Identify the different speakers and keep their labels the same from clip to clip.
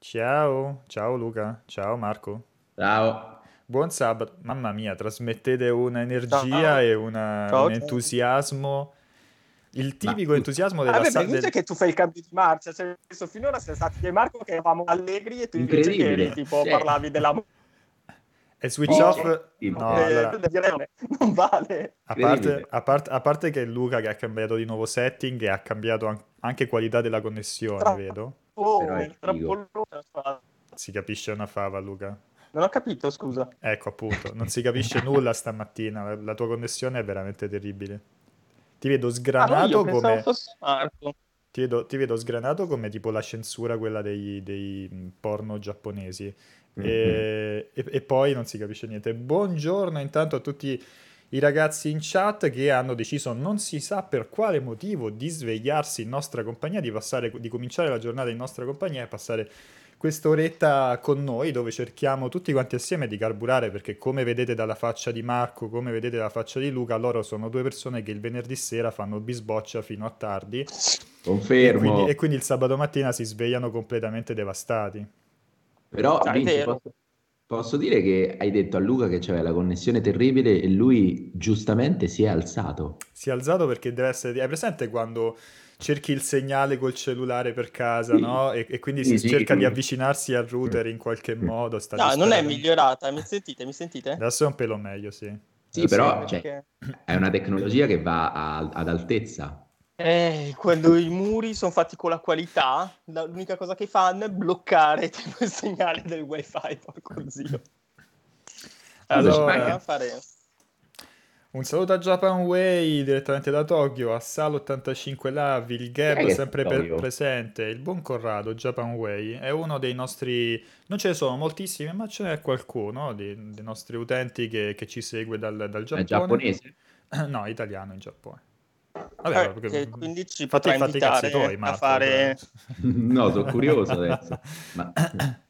Speaker 1: Ciao, ciao Luca, ciao Marco.
Speaker 2: Ciao.
Speaker 1: Buon sabato. Mamma mia, trasmettete un'energia
Speaker 3: Ciao.
Speaker 1: e una-
Speaker 3: Ciao,
Speaker 1: un
Speaker 3: ciao.
Speaker 1: entusiasmo, il
Speaker 2: Ma
Speaker 1: tipico
Speaker 2: tu-
Speaker 1: entusiasmo della
Speaker 3: Vabbè,
Speaker 1: sa-
Speaker 3: ma inizia
Speaker 1: del-
Speaker 3: che tu fai il cambio di marcia, cioè, finora siamo stati io e Marco che eravamo allegri e tu invece che eri tipo
Speaker 2: Cioè.
Speaker 3: parlavi della
Speaker 1: E switch
Speaker 2: Oh,
Speaker 1: off?
Speaker 2: sì,
Speaker 1: No,
Speaker 3: eh,
Speaker 1: allora,
Speaker 3: non vale.
Speaker 1: a parte, a parte- a parte che è Luca che ha cambiato di nuovo setting e ha cambiato an- anche qualità della connessione,
Speaker 3: Tra-
Speaker 1: vedo.
Speaker 3: Oh.
Speaker 1: Si capisce una fava, Luca.
Speaker 3: Non ho capito, scusa.
Speaker 1: Ecco, appunto, non si capisce nulla stamattina, la, la tua connessione è veramente terribile. Ti vedo
Speaker 3: Ah, no,
Speaker 1: sgranato
Speaker 3: pensavo
Speaker 1: come... Ti vedo, ti vedo sgranato come tipo la censura, quella dei, dei porno giapponesi. E, e- e poi non si capisce niente. Buongiorno intanto a tutti i ragazzi in chat che hanno deciso, non si sa per quale motivo, di svegliarsi in nostra compagnia, di, passare, di cominciare la giornata in nostra compagnia e passare quest'oretta con noi dove cerchiamo tutti quanti assieme di carburare perché come vedete dalla faccia di Marco, come vedete dalla faccia di Luca, loro sono due persone che il venerdì sera fanno bisboccia fino a tardi e
Speaker 2: Confermo.
Speaker 1: quindi, e quindi il sabato mattina si svegliano completamente devastati.
Speaker 2: Però,
Speaker 3: è
Speaker 2: Vinci,
Speaker 3: vero.
Speaker 2: posso, posso dire che hai detto a Luca che c'aveva la connessione terribile e lui giustamente si è alzato.
Speaker 1: Si è alzato perché deve essere... Hai presente quando cerchi il segnale col cellulare per casa,
Speaker 2: Sì.
Speaker 1: no? E, e quindi
Speaker 2: Sì,
Speaker 1: si
Speaker 2: sì.
Speaker 1: cerca di avvicinarsi al router in qualche
Speaker 2: Mm.
Speaker 1: modo. Sta
Speaker 3: No, non è migliorata. Mi sentite? Mi sentite?
Speaker 1: Adesso è un pelo meglio, sì.
Speaker 2: Sì,
Speaker 1: Adesso-
Speaker 2: però
Speaker 3: Perché-
Speaker 2: cioè, è una tecnologia che va a- ad altezza.
Speaker 3: Eh, quando i muri sono fatti con la qualità, la- l'unica cosa che fanno è bloccare tipo, il segnale del wifi, porco zio.
Speaker 1: Allora,
Speaker 3: fare...
Speaker 1: Un saluto a Japan Way direttamente da Tokyo, a Sal85 Lavi, il Gab
Speaker 2: è che
Speaker 1: sempre
Speaker 2: è
Speaker 1: per- presente, il buon Corrado Japan Way è uno dei nostri, non ce ne sono moltissimi, ma ce n'è qualcuno dei, dei nostri utenti che, che ci segue dal, dal
Speaker 2: È
Speaker 1: Giappone.
Speaker 2: giapponese?
Speaker 1: No, italiano in Giappone. Vabbè,
Speaker 3: Eh, quindi ci
Speaker 1: fatti,
Speaker 3: potrà
Speaker 1: fatti
Speaker 3: invitare
Speaker 1: tuoi,
Speaker 3: a
Speaker 1: Marco,
Speaker 3: fare-
Speaker 1: cioè.
Speaker 2: No, sono curioso adesso. Ma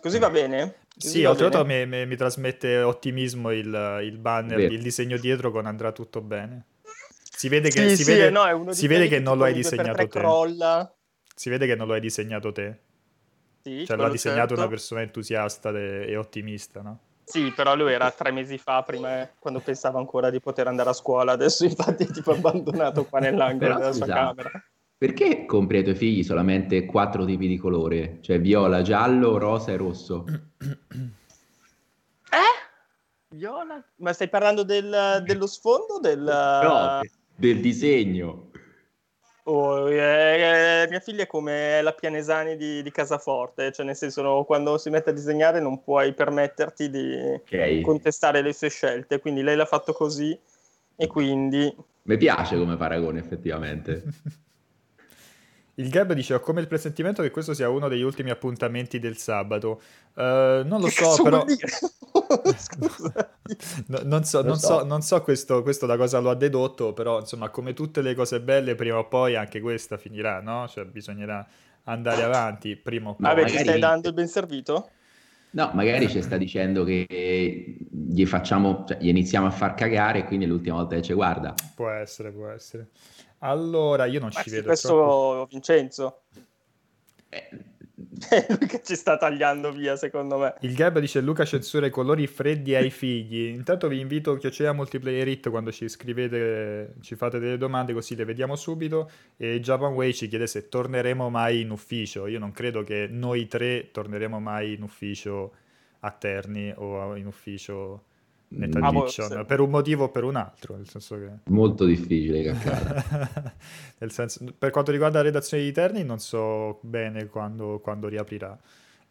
Speaker 3: Così va bene? Così
Speaker 1: Sì,
Speaker 3: va
Speaker 1: oltretutto
Speaker 3: bene?
Speaker 1: mi, mi- mi trasmette ottimismo il, il banner,
Speaker 2: Vero.
Speaker 1: il disegno dietro con andrà tutto bene. Si vede che,
Speaker 3: Sì,
Speaker 1: si
Speaker 3: sì,
Speaker 1: vede,
Speaker 3: no, è uno di
Speaker 1: si vede che non lo hai disegnato te.
Speaker 3: crolla.
Speaker 1: Si vede che non lo hai disegnato te.
Speaker 3: Sì,
Speaker 1: Cioè, l'ha disegnato
Speaker 3: certo.
Speaker 1: una persona entusiasta e, e ottimista, no?
Speaker 3: Sì, però lui era tre mesi fa, prima quando pensava ancora di poter andare a scuola. Adesso infatti è tipo abbandonato qua nell'angolo
Speaker 2: Però,
Speaker 3: della sua camera.
Speaker 2: perché compri ai tuoi figli solamente quattro tipi di colore? Cioè viola, giallo, rosa e rosso?
Speaker 3: Eh? Viola? Ma stai parlando del- dello sfondo del...
Speaker 2: No, del disegno.
Speaker 3: Oh, eh, eh, mia figlia è come la Pianesani di, di Casaforte, cioè nel senso no, quando si mette a disegnare non puoi permetterti di
Speaker 2: Ok.
Speaker 3: contestare le sue scelte, quindi lei l'ha fatto così e quindi...
Speaker 2: Mi piace come paragone, effettivamente.
Speaker 1: Il Gab dice: Ho come il presentimento che questo sia uno degli ultimi appuntamenti del sabato. Eh, non lo
Speaker 3: Che
Speaker 1: so, però. No, non so, non
Speaker 2: so.
Speaker 1: so, non so questo, questo da cosa lo ha dedotto, però insomma, come tutte le cose belle, prima o poi anche questa finirà, no? Cioè, bisognerà andare avanti prima o poi.
Speaker 3: Vabbè, ti
Speaker 2: magari-
Speaker 3: stai dando il ben servito?
Speaker 2: No, magari ci sta dicendo che gli facciamo, cioè, gli iniziamo a far cagare e quindi è l'ultima volta che ci guarda.
Speaker 1: Può essere, può essere. Allora, io non
Speaker 3: Ma
Speaker 1: ci vedo
Speaker 3: questo
Speaker 1: troppo.
Speaker 3: Vincenzo,
Speaker 2: Eh,
Speaker 3: è lui che ci sta tagliando via, secondo me.
Speaker 1: Il Gab dice Luca censura i colori freddi ai figli. Intanto vi invito a chiacchierare multiplayer it quando ci scrivete, ci fate delle domande così le vediamo subito. E Japan Way ci chiede se torneremo mai in ufficio. Io non credo che noi tre torneremo mai in ufficio a Terni o in ufficio
Speaker 2: Mm.
Speaker 3: Ah, boh, sì.
Speaker 1: per un motivo o per un altro, nel senso che...
Speaker 2: molto difficile calcolare.
Speaker 1: Nel senso, per quanto riguarda la redazione di Terni, non so bene quando, quando riaprirà.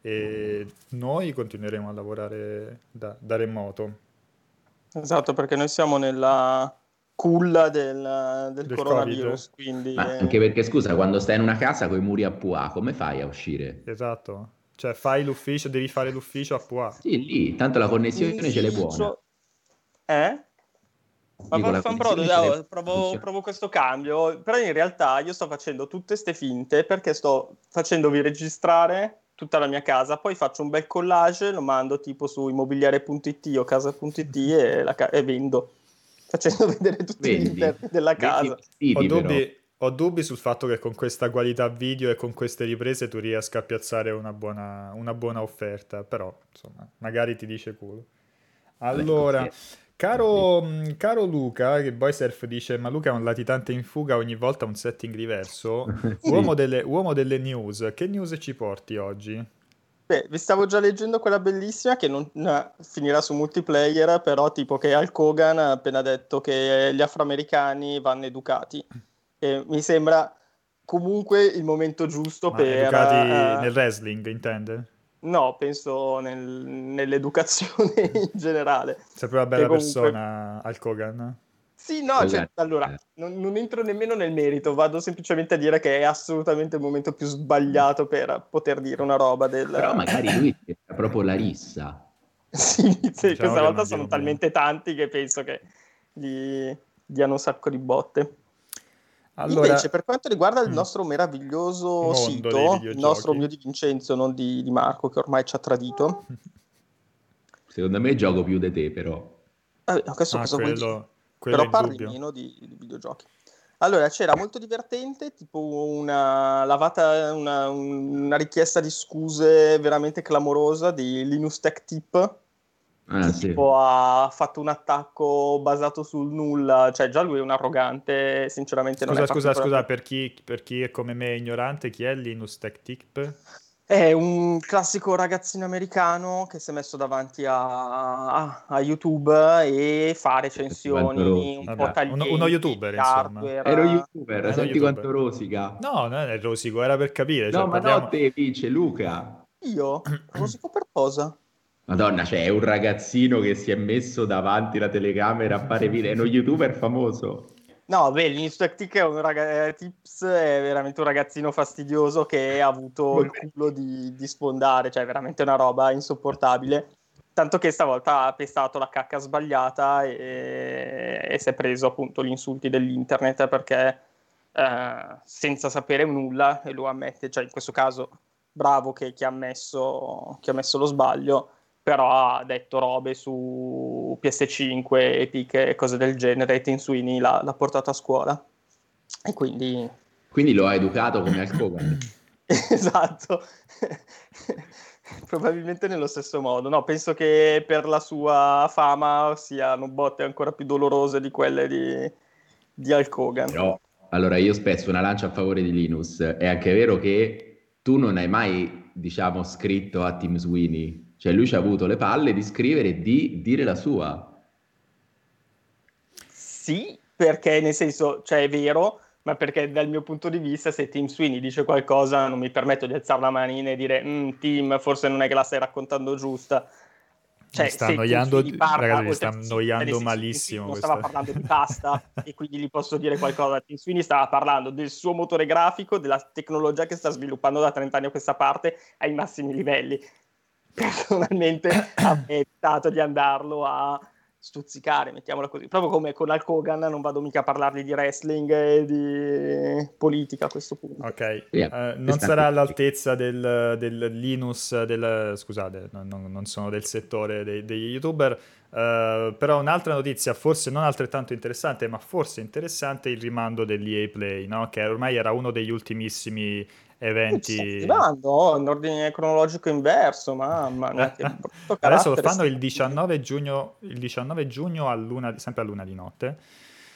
Speaker 1: E noi continueremo a lavorare da, da remoto.
Speaker 3: Esatto, perché noi siamo nella culla del, del
Speaker 1: Del
Speaker 3: coronavirus, quindi...
Speaker 2: Ma anche perché, scusa, quando stai in una casa con i muri a Pua, come fai a uscire?
Speaker 1: Esatto. Cioè, fai l'ufficio, devi fare l'ufficio a Pua.
Speaker 2: Sì, lì, tanto la connessione ce l'hai buona.
Speaker 3: Eh? Ma
Speaker 2: connessione
Speaker 3: dai,
Speaker 2: ce l'hai-
Speaker 3: provo, provo questo cambio, però in realtà io sto facendo tutte ste finte perché sto facendovi registrare tutta la mia casa, poi faccio un bel collage, lo mando tipo su immobiliare.it o casa.it e, la ca- e vendo, facendo vedere tutti gli
Speaker 2: Vendi.
Speaker 3: interni della casa.
Speaker 2: Vendi vestiti,
Speaker 1: Ho dubbi, ho dubbi sul fatto che con questa qualità video e con queste riprese tu riesca a piazzare una buona, una buona offerta, però insomma, magari ti dice culo. Allora, caro, caro Luca, che Boysurf dice, ma Luca è un latitante in fuga, ogni volta un setting diverso. sì. uomo, delle, uomo delle news, che news ci porti oggi?
Speaker 3: Beh, vi stavo già leggendo quella bellissima che non eh, finirà su multiplayer, però tipo che Al Kogan ha appena detto che gli afroamericani vanno educati. E mi sembra comunque il momento giusto
Speaker 1: Ma
Speaker 3: per...
Speaker 1: Educati uh, nel wrestling, intende?
Speaker 3: No, penso nel, nell'educazione in generale.
Speaker 1: Sempre una bella comunque... persona Al Kogan.
Speaker 3: Sì, no, cioè, allora, non, non, entro nemmeno nel merito, vado semplicemente a dire che è assolutamente il momento più sbagliato per poter dire una roba del...
Speaker 2: Però magari lui è proprio la rissa.
Speaker 3: sì, sì diciamo questa volta sono talmente tanti che penso che gli diano un sacco di botte. Allora, Invece, per quanto riguarda il mm. nostro meraviglioso sito, il nostro mio di Vincenzo, non di, di Marco, che ormai ci ha tradito.
Speaker 2: Secondo me gioco più di te, però.
Speaker 3: Eh, questo ah, cosa quello... vuol dire? Quello però parli dubbio. meno di, di, videogiochi. Allora, c'era molto divertente, tipo una lavata, una, una richiesta di scuse veramente clamorosa di Linus Tech Tip, Ah, che sì. tipo ha fatto un attacco basato sul nulla, cioè già lui è un arrogante, sinceramente
Speaker 1: scusa, Scusa, scusa, per chi, per chi, è come me ignorante, chi è Linus Tech Tip?
Speaker 3: È un classico ragazzino americano che si è messo davanti a, a, a YouTube e fa recensioni un Vabbè, po' taglienti.
Speaker 1: Uno, uno youtuber, insomma.
Speaker 2: Ero youtuber, senti YouTuber. quanto rosica.
Speaker 1: No, non è rosico, era per capire.
Speaker 2: No, cioè, ma parliamo... no, te, dice Luca.
Speaker 3: Io? Rosico per cosa?
Speaker 2: Madonna, cioè è un ragazzino che si è messo davanti alla telecamera a fare video, è uno youtuber famoso.
Speaker 3: No, beh, l'Instatic è un ragazzo, eh, Tips è veramente un ragazzino fastidioso che ha avuto il culo di, di sfondare, cioè veramente una roba insopportabile. Tanto che stavolta ha pestato la cacca sbagliata e, e si è preso appunto gli insulti dell'internet perché eh, senza sapere nulla, e lo ammette, cioè in questo caso bravo che chi ha messo, chi ha messo lo sbaglio, però ha detto robe su PS5, Epic e cose del genere, e Sweeney l'ha, l'ha portato a scuola. E quindi...
Speaker 2: Quindi lo ha educato come al Kogan.
Speaker 3: esatto. Probabilmente nello stesso modo. No, penso che per la sua fama siano botte ancora più dolorose di quelle di, di Al Kogan.
Speaker 2: Però, allora, io spesso una lancia a favore di Linus. È anche vero che tu non hai mai, diciamo, scritto a Tim Sweeney cioè lui ci ha avuto le palle di scrivere e di dire la sua.
Speaker 3: Sì, perché nel senso, cioè è vero, ma perché dal mio punto di vista se Tim Sweeney dice qualcosa non mi permetto di alzare la manina e dire mm, Tim forse non è che la stai raccontando giusta
Speaker 1: cioè, sta annoiando, parla, ragazzi, sta annoiando malissimo.
Speaker 3: Non stava parlando di pasta e quindi gli posso dire qualcosa. Tim Sweeney stava parlando del suo motore grafico, della tecnologia che sta sviluppando da 30 anni a questa parte ai massimi livelli personalmente ha evitato di andarlo a stuzzicare, mettiamola così. Proprio come con Al Kogan non vado mica a parlargli di wrestling e di politica a questo punto.
Speaker 1: Ok, yeah. uh, non sarà all'altezza del, del Linus, del, scusate, non, non, sono del settore dei, degli youtuber, uh, però un'altra notizia, forse non altrettanto interessante, ma forse interessante, il rimando dell'EA Play, no? che ormai era uno degli ultimissimi eventi.
Speaker 3: No, in ordine cronologico inverso, mamma mia, che
Speaker 1: Adesso lo fanno il 19 giugno, il 19 giugno a luna, sempre a luna di notte.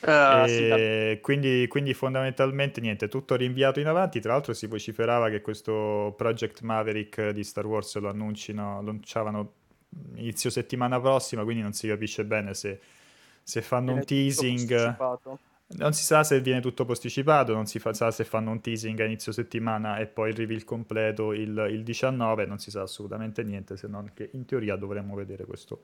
Speaker 1: Uh, sì, quindi, quindi, fondamentalmente niente, tutto rinviato in avanti. Tra l'altro si vociferava che questo Project Maverick di Star Wars lo annunciano, lo annunciavano inizio settimana prossima, quindi non si capisce bene se, se fanno Viene un teasing. Non si sa se viene tutto posticipato, non si sa se fanno un teasing a inizio settimana e poi il reveal completo il, il 19, non si sa assolutamente niente, se non che in teoria dovremmo vedere questo,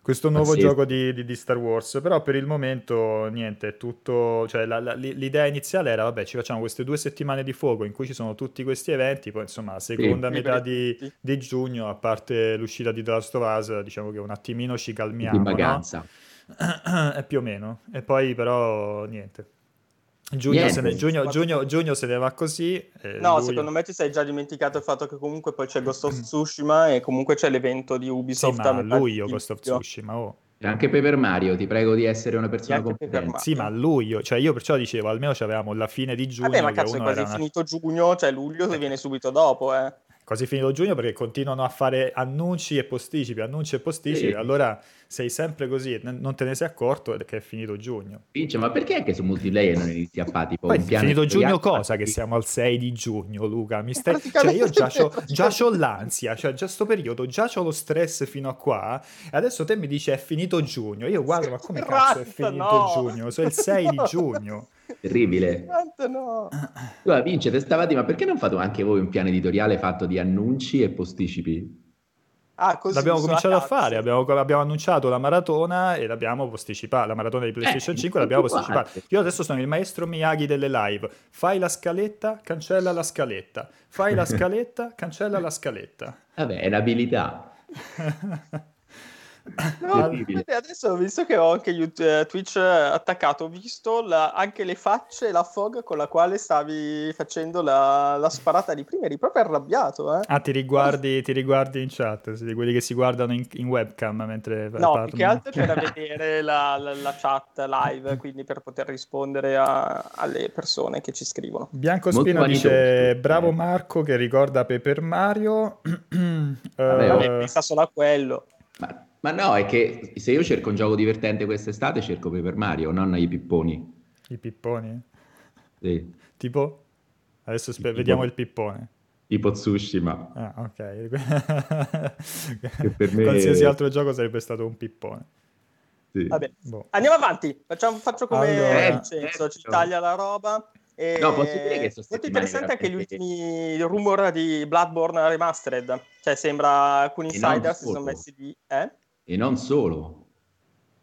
Speaker 1: questo nuovo ah, sì. gioco di, di, di, Star Wars. Però per il momento niente, è tutto. Cioè, la, la, l'idea iniziale era: vabbè, ci facciamo queste due settimane di fuoco in cui ci sono tutti questi eventi. Poi, insomma, la seconda sì, metà di, di, giugno, a parte l'uscita di The Last of Us, diciamo che un attimino ci calmiamo. Di vacanza. No? è più o meno. E poi però niente. Giugno, Niente, se ne, giugno, giugno, giugno, se ne va così.
Speaker 3: no, luglio... secondo me ti sei già dimenticato il fatto che comunque poi c'è Ghost of Tsushima e comunque c'è l'evento di Ubisoft.
Speaker 1: Sì, ma luglio Ghost of Tsushima, oh.
Speaker 2: Anche Paper Mario, ti prego di essere una persona competente.
Speaker 3: Mario.
Speaker 1: Sì, ma a luglio, cioè io perciò dicevo, almeno avevamo la fine di giugno.
Speaker 3: Vabbè, ma cazzo, è quasi
Speaker 1: era una-
Speaker 3: finito giugno, cioè luglio viene subito dopo, eh.
Speaker 1: quasi finito giugno perché continuano a fare annunci e posticipi, annunci e posticipi.
Speaker 2: Sì.
Speaker 1: Allora sei sempre così, non te ne sei accorto che è finito giugno.
Speaker 2: Vince, ma perché anche su multiplayer non inizi a fare tipo
Speaker 1: Poi
Speaker 2: un
Speaker 1: è
Speaker 2: piano
Speaker 1: finito giugno cosa? Che siamo al 6 di giugno, Luca. Mi stai... Cioè io già c'ho, già c'ho l'ansia, cioè già sto periodo, già c'ho lo stress fino a qua. E adesso te mi dici è finito giugno. Io guardo, ma come cazzo è finito
Speaker 3: no!
Speaker 1: giugno? Sono il 6 di giugno.
Speaker 2: Terribile.
Speaker 3: Quanto no?
Speaker 2: Allora, Vince, te stava a dire, ma perché non fate anche voi un piano editoriale fatto di annunci e posticipi?
Speaker 3: Ah, così
Speaker 1: L'abbiamo cominciato a fare, abbiamo, abbiamo annunciato la maratona e l'abbiamo posticipata, la maratona di PlayStation
Speaker 2: Eh,
Speaker 1: 5 l'abbiamo posticipata. Io adesso sono il maestro Miyagi delle live. Fai la scaletta, cancella la scaletta. Fai la scaletta, cancella la scaletta.
Speaker 2: Vabbè, è un'abilità.
Speaker 3: No, adesso visto che ho anche YouTube- eh, Twitch attaccato, ho visto la- anche le facce e la fog con la quale stavi facendo la, la sparata di prima, eri proprio arrabbiato, eh?
Speaker 1: Ah, ti riguardi, ti riguardi in chat, di quelli che si guardano in, in webcam mentre
Speaker 3: No,
Speaker 1: parlano.
Speaker 3: più che altro c'è da vedere la, la- la chat live, quindi per poter rispondere a- alle persone che ci scrivono.
Speaker 1: Bianco
Speaker 2: Molto
Speaker 1: Spino dice bravo Marco che ricorda Paper Mario.
Speaker 2: Vabbè,
Speaker 1: Eh.
Speaker 3: Vabbè, pensa solo a quello.
Speaker 2: Ma, ma no, è che se io cerco un gioco divertente quest'estate, cerco Paper Mario, non i pipponi.
Speaker 1: I pipponi.
Speaker 2: Sì.
Speaker 1: Tipo? Adesso spe-
Speaker 2: Tipo-
Speaker 1: vediamo il pippone.
Speaker 2: Tipo Tsushima.
Speaker 1: Ah, ok.
Speaker 2: Che per me-
Speaker 1: Qualsiasi altro gioco sarebbe stato un pippone.
Speaker 2: Sì.
Speaker 3: Vabbè.
Speaker 1: Boh.
Speaker 3: Andiamo avanti, Facciamo- faccio come
Speaker 1: Allora.
Speaker 3: Vincenzo, ci
Speaker 2: Certo.
Speaker 3: taglia la roba. E
Speaker 2: No, posso dire che sono
Speaker 3: molto interessante anche gli ultimi rumor di Bloodborne Remastered. Cioè, sembra alcuni insider si sono messi di. Eh?
Speaker 2: E non solo.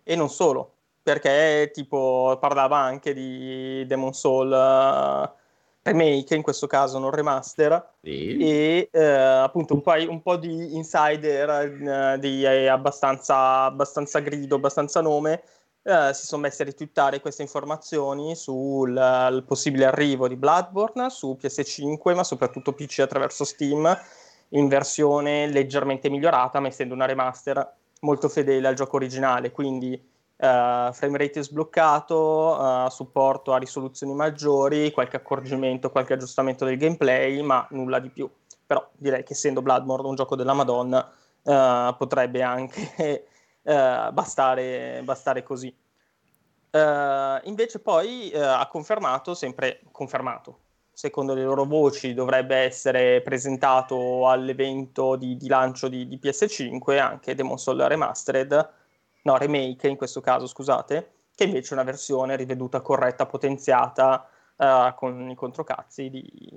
Speaker 3: E non solo, perché tipo parlava anche di Demon Soul eh, remake, in questo caso non remaster,
Speaker 2: Sì.
Speaker 3: e eh, appunto un po', un po' di insider eh, di abbastanza, abbastanza grido, abbastanza nome, eh, si sono messi a ritwittare queste informazioni sul il possibile arrivo di Bloodborne su PS5, ma soprattutto PC attraverso Steam, in versione leggermente migliorata, ma essendo una remaster molto fedele al gioco originale, quindi eh, frame rate sbloccato, eh, supporto a risoluzioni maggiori, qualche accorgimento, qualche aggiustamento del gameplay, ma nulla di più. Però direi che essendo Bloodborne un gioco della Madonna, eh, potrebbe anche bastare, bastare così. Invece poi ha confermato, sempre confermato, secondo le loro voci dovrebbe essere presentato all'evento di, di lancio di, di PS5 anche Demon Soul Remastered, no remake in questo caso scusate, che invece è una versione riveduta, corretta, potenziata eh, con i controcazzi di-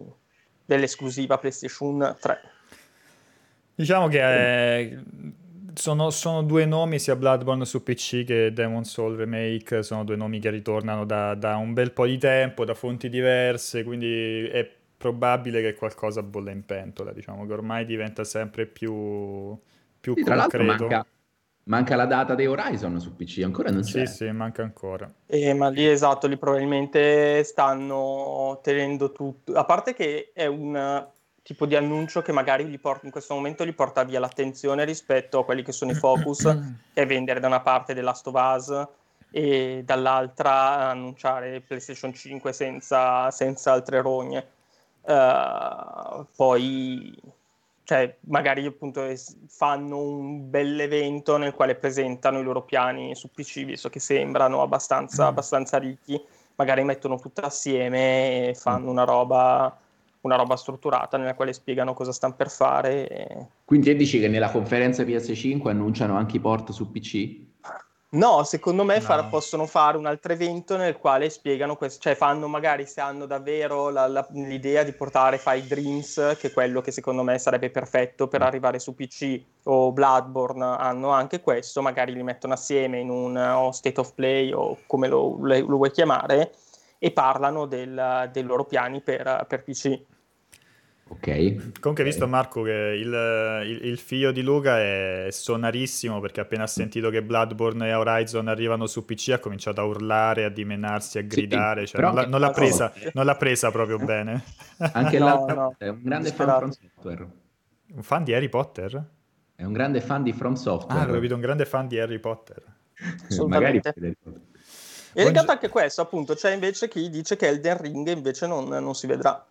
Speaker 3: dell'esclusiva PlayStation 3.
Speaker 1: Diciamo che eh, sono, sono due nomi, sia Bloodborne su PC che Demon Soul Remake, sono due nomi che ritornano da, da un bel po' di tempo, da fonti diverse, quindi è probabile che qualcosa bolla in pentola, diciamo che ormai diventa sempre più, più
Speaker 2: Sì,
Speaker 1: concreto.
Speaker 2: manca, manca la data dei Horizon su PC, ancora non c'è.
Speaker 1: Sì, sì, manca ancora.
Speaker 3: Eh, ma lì esatto, lì probabilmente stanno tenendo tutto. A parte che è un tipo di annuncio che magari porta, in questo momento gli porta via l'attenzione rispetto a quelli che sono i focus, che è vendere da una parte The Last of Us e dall'altra annunciare PlayStation 5 senza, senza altre rogne. Eh, poi, cioè, magari appunto es- fanno un bell'evento nel quale presentano i loro piani su PC, visto che sembrano abbastanza, abbastanza ricchi, magari mettono tutto assieme e fanno una roba, una roba strutturata nella quale spiegano cosa stanno per fare. e-
Speaker 2: Quindi te dici che nella conferenza PS5 annunciano anche i port su PC?
Speaker 3: No, secondo me
Speaker 1: No.
Speaker 3: far- possono fare un altro evento nel quale spiegano questo, cioè fanno magari se hanno davvero la- la- l'idea di portare Five Dreams, che è quello che secondo me sarebbe perfetto per arrivare su PC, o Bloodborne hanno anche questo, magari li mettono assieme in un o state of play o come lo, lo vuoi chiamare, e parlano del- dei loro piani per, per PC.
Speaker 2: Ok.
Speaker 1: Comunque,
Speaker 2: Ok.
Speaker 1: visto Marco che il, il- il figlio di Luca è sonarissimo perché appena ha sentito che Bloodborne e Horizon arrivano su PC ha cominciato a urlare, a dimenarsi, a gridare. cioè,
Speaker 2: però
Speaker 1: non, non l'ha presa,
Speaker 3: no.
Speaker 1: non l'ha presa proprio bene.
Speaker 2: Anche
Speaker 3: No, no,
Speaker 2: è un grande fan
Speaker 3: disperato.
Speaker 2: from software.
Speaker 1: Un fan di Harry Potter?
Speaker 2: È un grande fan di From
Speaker 1: Ah,
Speaker 2: Software.
Speaker 1: avevo capito, un grande fan di Harry Potter.
Speaker 2: Magari
Speaker 3: e legato anche questo, appunto, c'è invece chi dice che Elden Ring invece non, non, si vedrà.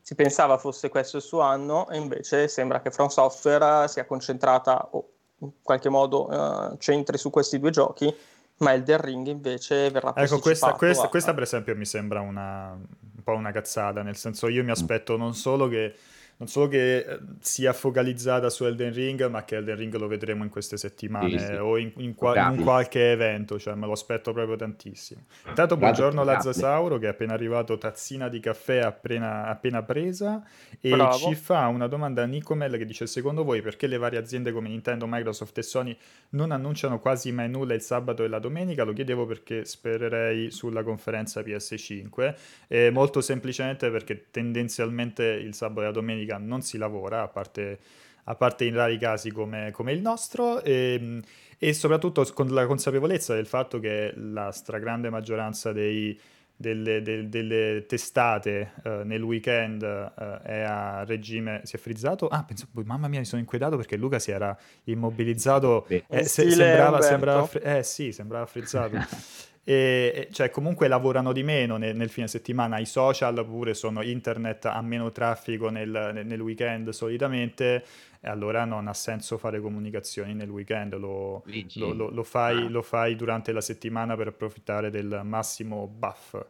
Speaker 3: Si pensava fosse questo il suo anno e invece sembra che From Software sia concentrata o in qualche modo uh, centri su questi due giochi, ma Elden Ring invece verrà
Speaker 1: Ecco, questa, questa, a... questa per esempio mi sembra una, un po' una cazzata, nel senso io mi aspetto non solo che non solo che eh, sia focalizzata su Elden Ring, ma che Elden Ring lo vedremo in queste settimane sì, sì. o in, in, qua- in, qualche evento, cioè me lo aspetto proprio tantissimo. Intanto buongiorno Lazzasauro che è appena arrivato, tazzina di caffè appena, appena presa e Bravo. ci fa una domanda a Nicomel che dice secondo voi perché le varie aziende come Nintendo, Microsoft e Sony non annunciano quasi mai nulla il sabato e la domenica? Lo chiedevo perché spererei sulla conferenza PS5 e molto semplicemente perché tendenzialmente il sabato e la domenica domenica non si lavora, a parte, a parte in rari casi come, come il nostro, e, ehm, e, soprattutto con la consapevolezza del fatto che la stragrande maggioranza dei, delle, delle, delle, testate uh, nel weekend uh, è a regime si è frizzato? Ah penso mamma mia mi sono inquietato perché Luca si era immobilizzato. Eh, se, sembrava, sembrava eh sì sembrava frizzato E, cioè, comunque lavorano di meno nel, nel, fine settimana, i social pure sono internet ha meno traffico nel, nel, nel, weekend solitamente, e allora non ha senso fare comunicazioni nel weekend, lo, lo, lo, lo fai, ah. fai, durante la settimana per approfittare del massimo buff.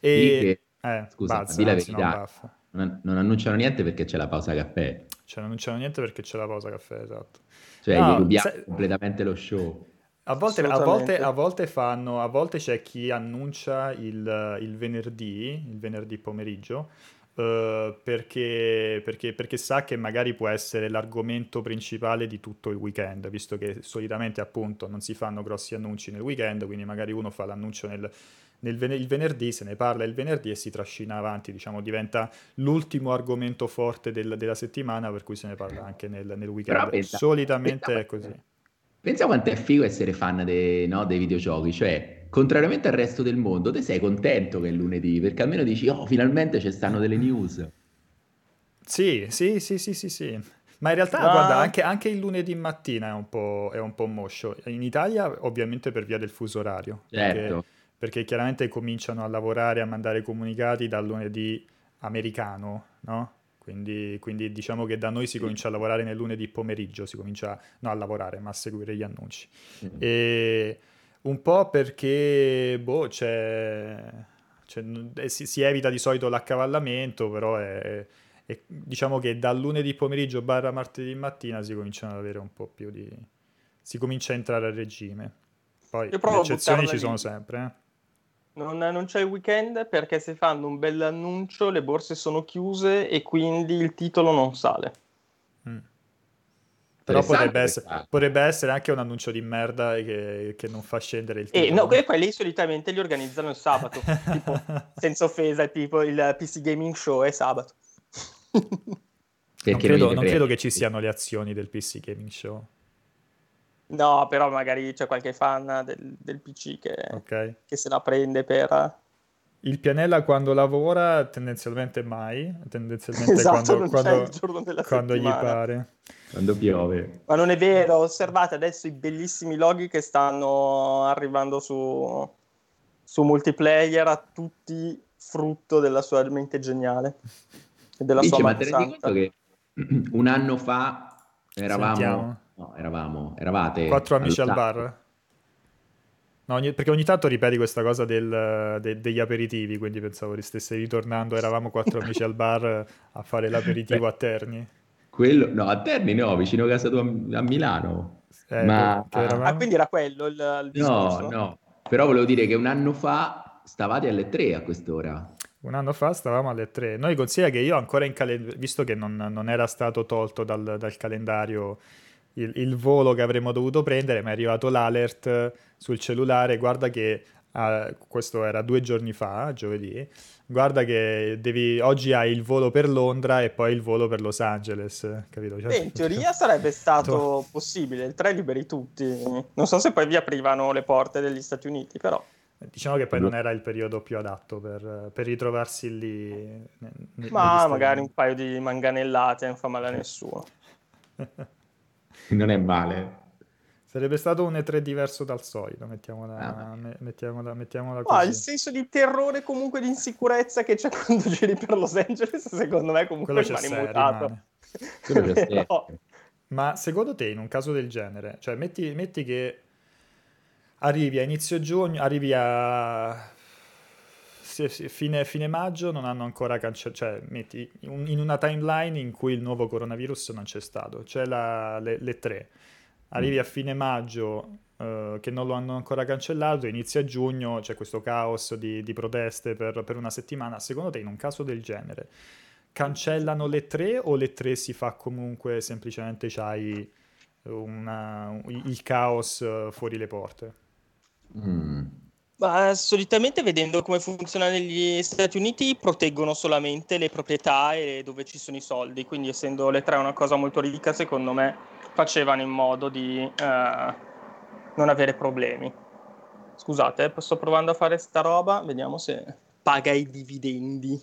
Speaker 2: E, eh, Scusa, buzz, di anzi, verità, non, non, annunciano niente perché c'è la pausa caffè.
Speaker 1: Cioè, non annunciano niente perché c'è la pausa caffè, esatto.
Speaker 2: Cioè, no, gli rubiamo se... completamente lo show.
Speaker 1: A volte, a, volte, a volte, fanno, a volte c'è chi annuncia il, il venerdì, il venerdì pomeriggio, uh, perché, perché, perché, sa che magari può essere l'argomento principale di tutto il weekend, visto che solitamente appunto non si fanno grossi annunci nel weekend, quindi magari uno fa l'annuncio nel, nel ven- il venerdì, se ne parla il venerdì e si trascina avanti, diciamo, diventa l'ultimo argomento forte del, della settimana, per cui se ne parla anche nel, nel weekend. Pensa, solitamente pensa, è così.
Speaker 2: Pensa quanto è figo essere fan dei, no, dei videogiochi, cioè, contrariamente al resto del mondo, te sei contento che è lunedì, perché almeno dici, oh, finalmente ci stanno delle news.
Speaker 1: Sì, sì, sì, sì, sì, sì. Ma in realtà, Ma... guarda, anche, anche, il lunedì mattina è un, po', è un po' moscio. In Italia, ovviamente, per via del fuso orario.
Speaker 2: Certo. Perché,
Speaker 1: perché chiaramente cominciano a lavorare, a mandare comunicati dal lunedì americano, no? Quindi, quindi, diciamo che da noi si comincia a lavorare nel lunedì pomeriggio, si comincia no a lavorare, ma a seguire gli annunci. Mm-hmm. E un po' perché boh, c'è, c'è, eh, si, si, evita di solito l'accavallamento, però è, è, diciamo che dal lunedì pomeriggio barra martedì mattina si cominciano ad avere un po' più di... si comincia a entrare a regime. Poi le eccezioni ci sono sempre, eh.
Speaker 3: Non, non, c'è il weekend perché se fanno un bel annuncio le borse sono chiuse e quindi il titolo non sale. Mm.
Speaker 1: Però potrebbe essere, potrebbe essere, anche un annuncio di merda che, che non fa scendere il
Speaker 3: titolo. E no, quelli solitamente li organizzano il sabato, tipo, senza offesa, tipo il PC Gaming Show è sabato.
Speaker 1: non credo, non credo che ci siano le azioni del PC Gaming Show.
Speaker 3: No, però magari c'è qualche fan del, del PC che, okay. che, se la prende per...
Speaker 1: Il pianella quando lavora tendenzialmente mai, tendenzialmente esatto, quando, quando, quando gli pare.
Speaker 2: Quando piove.
Speaker 3: Ma non è vero, osservate adesso i bellissimi loghi che stanno arrivando su, su multiplayer, a tutti frutto della sua mente geniale.
Speaker 2: E della Dice, sua ma te rendi conto che un anno fa eravamo... Sentiamo No, eravamo, eravate...
Speaker 1: Quattro amici al bar? No, ogni, perché ogni tanto ripeti questa cosa del, de, degli aperitivi, quindi pensavo che stesse ritornando, eravamo quattro amici al bar a fare l'aperitivo Beh, a Terni.
Speaker 2: Quello, no, a Terni no, vicino a casa tua a Milano.
Speaker 3: Eh, Ma... Ah, quindi era quello il, il discorso?
Speaker 2: No, no, però volevo dire che un anno fa stavate alle tre a quest'ora.
Speaker 1: Un anno fa stavamo alle tre. Noi consiglia che io ancora in calendario, visto che non, non, era stato tolto dal, dal calendario il, il, volo che avremmo dovuto prendere, mi è arrivato l'alert sul cellulare, guarda che uh, questo era due giorni fa, giovedì, guarda che devi, oggi hai il volo per Londra e poi il volo per Los Angeles, capito?
Speaker 3: Cioè, Beh, in teoria sarebbe stato possibile, il 3 liberi tutti, non so se poi vi aprivano le porte degli Stati Uniti, però...
Speaker 1: Diciamo che poi non era il periodo più adatto per, per ritrovarsi lì.
Speaker 3: Nel, Ma magari un paio di manganellate non fa male a nessuno.
Speaker 2: non è male.
Speaker 1: Sarebbe stato un E3 diverso dal solito, mettiamola,
Speaker 2: Ah,
Speaker 1: me- mettiamola, mettiamola
Speaker 3: Ah,
Speaker 1: così.
Speaker 3: il senso di terrore comunque di insicurezza che c'è quando giri per Los Angeles, secondo me comunque
Speaker 1: Quello
Speaker 3: rimane
Speaker 1: sé,
Speaker 3: immutato.
Speaker 1: rimane. Ma secondo te, in un caso del genere, cioè metti, metti che arrivi a inizio giugno, arrivi a fine, fine maggio, non hanno ancora cancellato, cioè metti in una timeline in cui il nuovo coronavirus non c'è stato, c'è la- le, le tre, arrivi a fine maggio eh, che non lo hanno ancora cancellato, inizia giugno, c'è questo caos di, di proteste per, per una settimana, secondo te in un caso del genere cancellano le tre o le tre si fa comunque semplicemente c'hai una- il caos eh, fuori le porte?
Speaker 2: Mm.
Speaker 3: Ma solitamente vedendo come funziona negli Stati Uniti proteggono solamente le proprietà e dove ci sono i soldi, quindi essendo le tre una cosa molto ricca, secondo me facevano in modo di eh, non avere problemi. Scusate, eh, sto provando a fare sta roba, vediamo se paga i dividendi.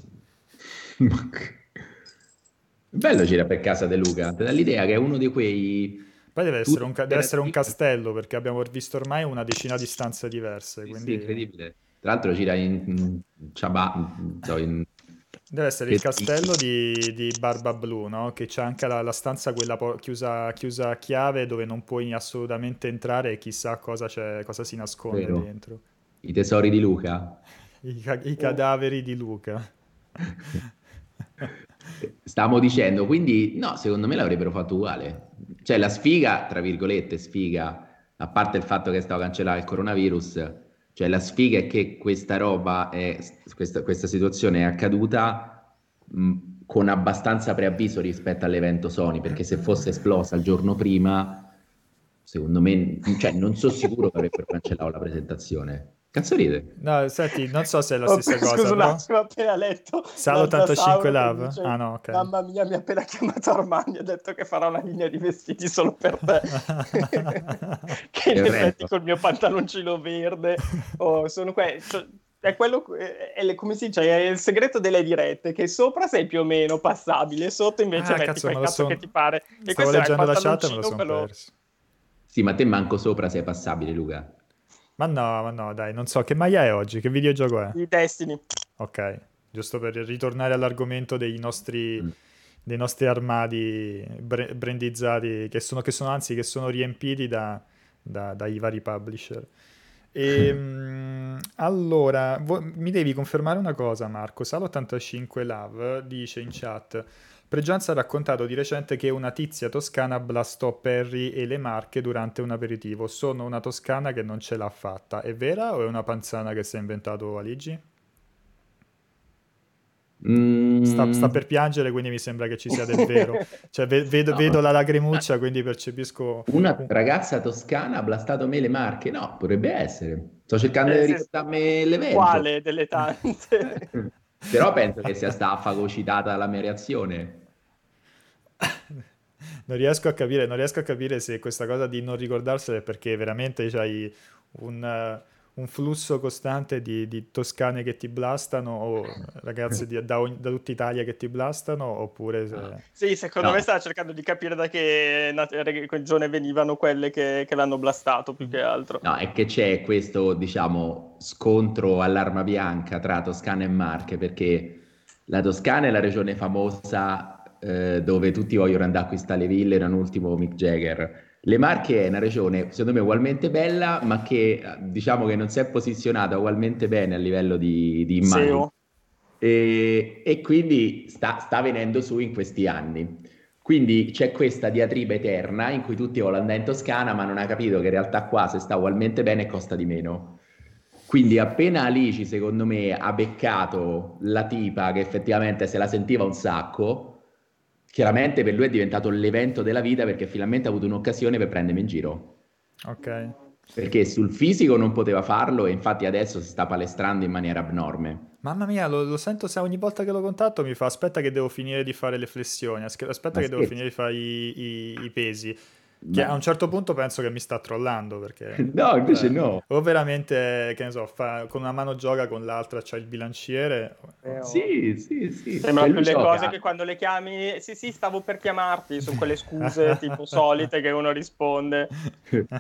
Speaker 2: Bello girare per casa De Luca, l'idea che è uno di quei...
Speaker 1: Poi deve essere, un, deve essere un castello perché abbiamo visto ormai una decina di stanze diverse, quindi
Speaker 2: sì, incredibile. Tra l'altro gira in, in, in-
Speaker 1: deve essere il castello di, di Barba Blu, no? Che c'è anche la, la stanza quella po- chiusa, chiusa a chiave dove non puoi assolutamente entrare e chissà cosa, c'è, cosa si nasconde
Speaker 2: Vero.
Speaker 1: dentro.
Speaker 2: i tesori di Luca.
Speaker 1: I, ca- i cadaveri di Luca.
Speaker 2: Stavamo dicendo, quindi no, secondo me l'avrebbero fatto uguale. Cioè la sfiga, tra virgolette, sfiga, a parte il fatto che è stato cancellato il coronavirus, cioè la sfiga è che questa roba, è, questa, questa situazione è accaduta mh, con abbastanza preavviso rispetto all'evento Sony, perché se fosse esplosa il giorno prima, secondo me, cioè non sono sicuro che avrebbero cancellato la presentazione. Cazzo ride?
Speaker 1: No, senti, non so se è la
Speaker 3: Oh,
Speaker 1: stessa
Speaker 3: scusa
Speaker 1: cosa,
Speaker 3: un
Speaker 1: però...
Speaker 3: attimo, ho appena letto
Speaker 1: Salo
Speaker 3: da- da
Speaker 1: 85
Speaker 3: Sauro che
Speaker 1: Love?
Speaker 3: dice,
Speaker 1: Ah, no, ok.
Speaker 3: Mamma mia, mi ha appena chiamato Armani, ha detto che farà una linea di vestiti solo per te. che in effetti col mio pantaloncino verde oh, sono que- cioè, è quello è, come si dice è il segreto delle dirette che sopra sei più o meno passabile sotto invece
Speaker 1: Ah,
Speaker 3: metti
Speaker 1: cazzo,
Speaker 3: quel cazzo
Speaker 1: son-
Speaker 3: che ti pare e
Speaker 1: Stavo
Speaker 3: questo è il
Speaker 1: leggendo la chat e me lo sono perso.
Speaker 2: Sì, ma te manco sopra sei passabile, Luca.
Speaker 1: Ma no, ma no, dai, non so che maglia è oggi, che videogioco è?
Speaker 3: di Destiny
Speaker 1: Ok, giusto per ritornare all'argomento dei nostri,
Speaker 2: Mm.
Speaker 1: dei nostri armadi bre- brandizzati, che sono, che sono anzi che sono riempiti da- da- dai vari publisher. E, allora, vo- mi devi confermare una cosa, Marco. Sal85 Love dice in chat: Pregianza ha raccontato di recente che una tizia toscana blastò Perry e le Marche durante un aperitivo. Sono una toscana che non ce l'ha fatta. È vera o è una panzana che si è inventato Aligi?
Speaker 2: Mm,
Speaker 1: Sta, sta per piangere, quindi mi sembra che ci sia del vero. Cioè, ve- vedo,
Speaker 2: No.
Speaker 1: vedo la lacrimuccia, quindi percepisco.
Speaker 2: Una ragazza toscana ha blastato me le marche? No, potrebbe essere. Sto cercando
Speaker 3: Eh,
Speaker 2: di ricordarmi l'evento.
Speaker 3: quale delle tante
Speaker 2: Però penso che sia stata fagocitata la mia reazione.
Speaker 1: Non riesco a capire, non riesco a capire se questa cosa di non ricordarsela è perché veramente c'hai un, eh, un flusso costante di, di toscane che ti blastano o ragazze di- da, ogni- da tutta Italia che ti blastano oppure se...
Speaker 3: Sì, secondo
Speaker 2: No.
Speaker 3: me stava cercando di capire da che regione venivano quelle che, che l'hanno blastato più che altro.
Speaker 2: No, è che c'è questo, diciamo, scontro all'arma bianca tra Toscana e Marche, perché la Toscana è la regione famosa eh, dove tutti vogliono andare a acquistare le ville, era un ultimo Mick Jagger. Le Marche è una regione, secondo me, ugualmente bella, ma che diciamo che non si è posizionata ugualmente bene a livello di, di immagine.
Speaker 3: SEO.
Speaker 2: E, e quindi sta, sta venendo su in questi anni. Quindi c'è questa diatriba eterna in cui tutti vogliono andare in Toscana, ma non ha capito che in realtà qua se sta ugualmente bene costa di meno. Quindi appena Alici, secondo me, ha beccato la tipa che effettivamente se la sentiva un sacco, chiaramente per lui è diventato l'evento della vita perché finalmente ha avuto un'occasione per prendermi in giro.
Speaker 1: Ok.
Speaker 2: Perché sul fisico non poteva farlo e infatti adesso si sta palestrando in maniera abnorme.
Speaker 1: Mamma mia, lo, lo sento se ogni volta che lo contatto mi fa aspetta che devo finire di fare le flessioni, aspetta
Speaker 2: Ma
Speaker 1: che devo
Speaker 2: scherzi.
Speaker 1: finire di fare i, i- i pesi. Che a un certo punto penso che mi sta trollando perché...
Speaker 2: No, invece
Speaker 1: eh,
Speaker 2: no.
Speaker 1: O veramente, che ne so, fa, con una mano gioca, con l'altra c'ha il bilanciere.
Speaker 3: Eh, oh.
Speaker 2: Sì, sì, sì.
Speaker 3: Sembrano
Speaker 2: Cioè,
Speaker 3: più
Speaker 2: lui
Speaker 3: le
Speaker 2: gioca-
Speaker 3: cose che quando le chiami, sì, sì, stavo per chiamarti, sono quelle scuse tipo solite che uno risponde.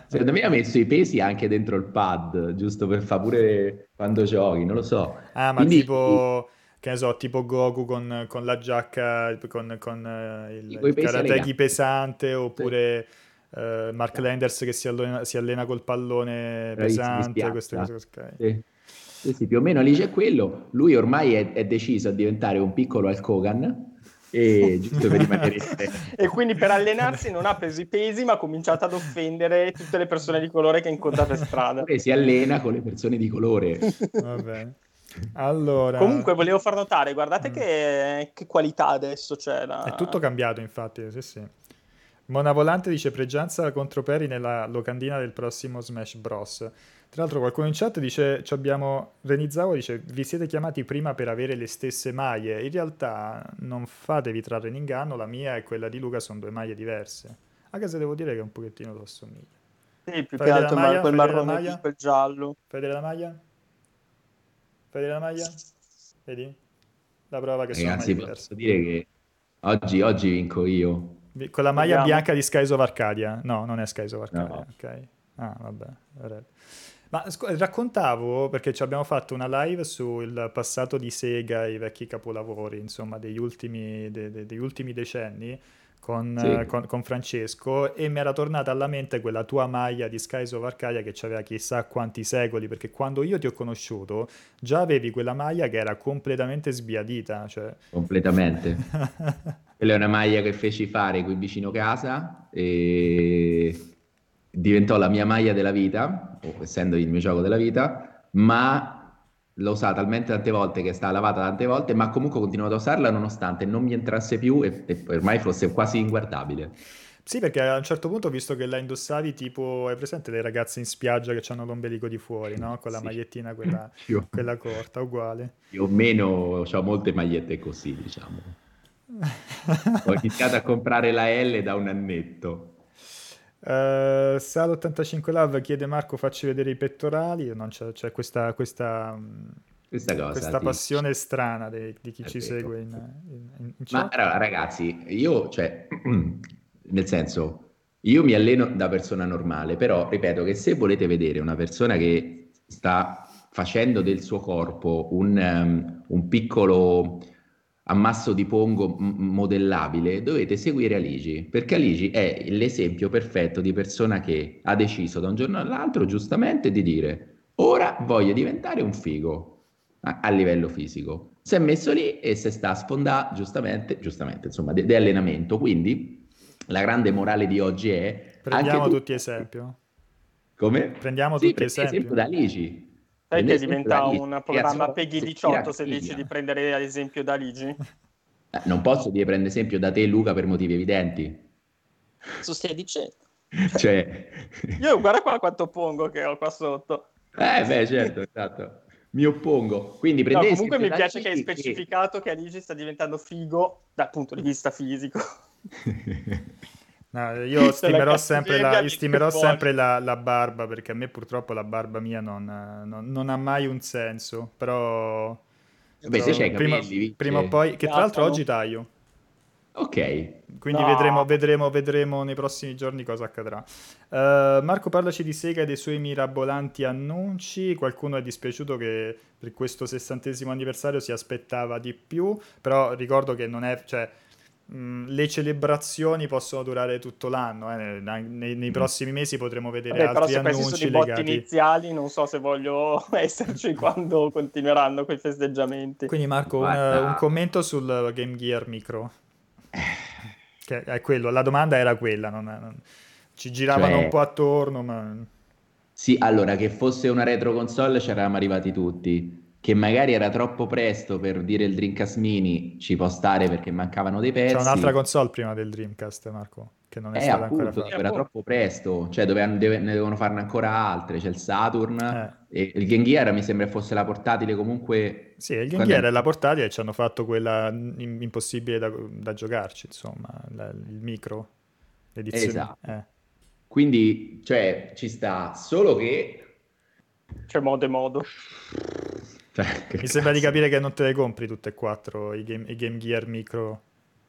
Speaker 2: Secondo me ha messo i pesi anche dentro il pad, giusto per fare pure quando giochi, non lo so.
Speaker 1: Ah, ma
Speaker 2: Quindi-
Speaker 1: tipo, che ne so, tipo Goku con, con la giacca, con, con eh, il,
Speaker 2: Sì,
Speaker 1: il karateki pesante, oppure eh, Mark Landers che si allena, si allena col pallone pesante, queste cose. ok.
Speaker 2: Sì. Sì, sì, più o meno lì c'è quello. Lui ormai è, è deciso a diventare un piccolo Hulk Hogan, e giusto per rimanere
Speaker 3: E quindi per allenarsi non ha preso i pesi, ma ha cominciato ad offendere tutte le persone di colore che incontra per strada.
Speaker 2: Oppure si allena con le persone di colore.
Speaker 1: Va bene. Allora,
Speaker 3: Comunque volevo far notare, guardate
Speaker 1: Mm.
Speaker 3: che, che qualità adesso c'è. La...
Speaker 1: è tutto cambiato infatti, sì sì. Mona Volante dice pregianza contro Peri nella locandina del prossimo Smash Bros. Tra l'altro qualcuno in chat dice, ci abbiamo, Renizawa dice, vi siete chiamati prima per avere le stesse maglie, in realtà non fatevi trarre in inganno, la mia e quella di Luca sono due maglie diverse, anche se devo dire che un pochettino lo assomiglia.
Speaker 3: Sì, più
Speaker 1: Fai
Speaker 3: che altro
Speaker 1: maglia?
Speaker 3: quel marrone
Speaker 1: maglia?
Speaker 3: più quel giallo.
Speaker 1: Fai vedere la maglia? Fai vedere la maglia? Vedi? La prova che sono
Speaker 2: Ragazzi,
Speaker 1: maglie diverse.
Speaker 2: posso dire che oggi, oggi vinco io.
Speaker 1: Con la maglia
Speaker 3: Vediamo.
Speaker 1: bianca di Skies of Arcadia. No, non è Skies of Arcadia.
Speaker 2: No.
Speaker 1: Ok. Ah, vabbè. Ma scu- raccontavo, perché ci abbiamo fatto una live sul passato di Sega, i vecchi capolavori, insomma, degli ultimi, de- de- degli ultimi decenni, con,
Speaker 2: Sì.
Speaker 1: con- con Francesco, e mi era tornata alla mente quella tua maglia di Skies of Arcadia che aveva chissà quanti secoli, perché quando io ti ho conosciuto, già avevi quella maglia che era completamente sbiadita, cioè...
Speaker 2: Completamente. Quella è una maglia che feci fare qui vicino casa e diventò la mia maglia della vita, essendo il mio gioco della vita, ma l'ho usata talmente tante volte che è stata lavata tante volte, ma comunque ho continuato a usarla nonostante non mi entrasse più e, e ormai fosse quasi inguardabile.
Speaker 1: Sì, perché a un certo punto visto che la indossavi tipo, hai presente le ragazze in spiaggia che hanno l'ombelico di fuori, no? Con la
Speaker 2: Sì.
Speaker 1: magliettina quella, quella corta, uguale.
Speaker 2: più o meno ho molte magliette così, diciamo. Ho iniziato a comprare la L da un annetto.
Speaker 1: Eh, Sal85 Love chiede Marco facci vedere i pettorali, non c'è, c'è questa, questa, mh,
Speaker 2: Questa cosa.
Speaker 1: questa passione strana de- di chi
Speaker 2: È
Speaker 1: ci
Speaker 2: vero.
Speaker 1: segue in, in- in
Speaker 2: Ma allora, ragazzi, io, cioè, nel senso, io mi alleno da persona normale, però ripeto che se volete vedere una persona che sta facendo del suo corpo un, um, un piccolo ammasso di pongo modellabile, dovete seguire Aligi, perché Aligi è l'esempio perfetto di persona che ha deciso da un giorno all'altro, giustamente, di dire ora voglio diventare un figo a, a livello fisico. Si è messo lì e si sta a sfondare, giustamente, giustamente, insomma, di allenamento. Quindi la grande morale di oggi è...
Speaker 1: Prendiamo
Speaker 2: tu-
Speaker 1: tutti esempio.
Speaker 2: Come?
Speaker 1: Prendiamo
Speaker 2: Sì,
Speaker 1: tutti esempio.
Speaker 2: esempio da Aligi.
Speaker 3: Sai che diventa un programma Peggy
Speaker 2: si
Speaker 3: 18 se dici di prendere ad esempio da Ligi?
Speaker 2: Eh, Non posso dire prendere esempio da te, Luca, per motivi evidenti.
Speaker 3: Cosa stai dicendo?
Speaker 2: Cioè...
Speaker 3: Io guarda qua quanto pongo che ho qua sotto.
Speaker 2: Eh, beh, certo, esatto. Mi oppongo. Quindi
Speaker 3: No,
Speaker 2: prendete
Speaker 3: comunque mi piace che hai specificato che Aligi sta diventando figo dal punto di vista fisico.
Speaker 1: No, io stimerò sempre, la, stimerò sempre la, la barba perché a me purtroppo la barba mia non, non- non ha mai un senso, però...
Speaker 2: Vabbè, se i
Speaker 1: prima,
Speaker 2: capelli,
Speaker 1: prima o poi, che tra l'altro oggi taglio,
Speaker 2: Ok.
Speaker 1: quindi
Speaker 3: No.
Speaker 1: vedremo, vedremo, vedremo nei prossimi giorni cosa accadrà. Eh, Marco, parlaci di Sega e dei suoi mirabolanti annunci. Qualcuno è dispiaciuto che per questo sessantesimo anniversario si aspettava di più, però ricordo che non è... Cioè, mh, le celebrazioni possono durare tutto l'anno, eh, nei, nei prossimi mesi potremo vedere
Speaker 3: Vabbè, però
Speaker 1: altri
Speaker 3: se questi sono
Speaker 1: annunci
Speaker 3: i botti
Speaker 1: legati.
Speaker 3: iniziali, non so se voglio esserci quando continueranno quei festeggiamenti.
Speaker 1: Quindi Marco, un, un commento sul Game Gear Micro. Che è quello, la domanda era quella, non- non- ci giravano
Speaker 2: Cioè-
Speaker 1: un po' attorno, ma
Speaker 2: Sì, allora che fosse una retro console ci eravamo arrivati tutti. Che magari era troppo presto per dire il Dreamcast Mini, ci può stare perché mancavano dei pezzi.
Speaker 1: c'è un'altra console prima del Dreamcast, Marco, che non è
Speaker 2: Eh,
Speaker 1: stata ancora
Speaker 2: appunto,
Speaker 1: fatta.
Speaker 2: era troppo presto, cioè dovevano- deve- ne devono farne ancora altre. C'è il Saturn
Speaker 1: Eh.
Speaker 2: e il Game Gear mi sembra fosse la portatile comunque.
Speaker 1: Sì, il Game
Speaker 2: Quando-
Speaker 1: Gear e la portatile ci hanno fatto quella in- impossibile da, da giocarci, insomma, la- il micro, l'edizione.
Speaker 2: Esatto.
Speaker 1: eh.
Speaker 2: Quindi, cioè, ci sta, solo che...
Speaker 3: C'è modo e modo.
Speaker 1: Cioè, Mi sembra di capire che non te le compri tutte e quattro i Game, i game Gear Micro.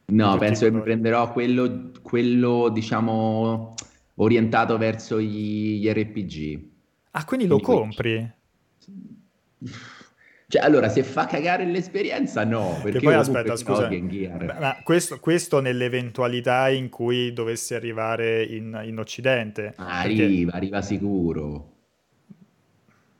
Speaker 2: No, penso che mi prenderò quello, quello, diciamo, orientato verso gli, gli RPG.
Speaker 1: Ah, quindi, quindi lo compri?
Speaker 2: Cioè, allora, se fa cagare l'esperienza, no. Perché
Speaker 1: poi aspetta, scusa. Ma questo, questo, nell'eventualità in cui dovesse arrivare in, in Occidente.
Speaker 2: Arriva, perché... arriva sicuro.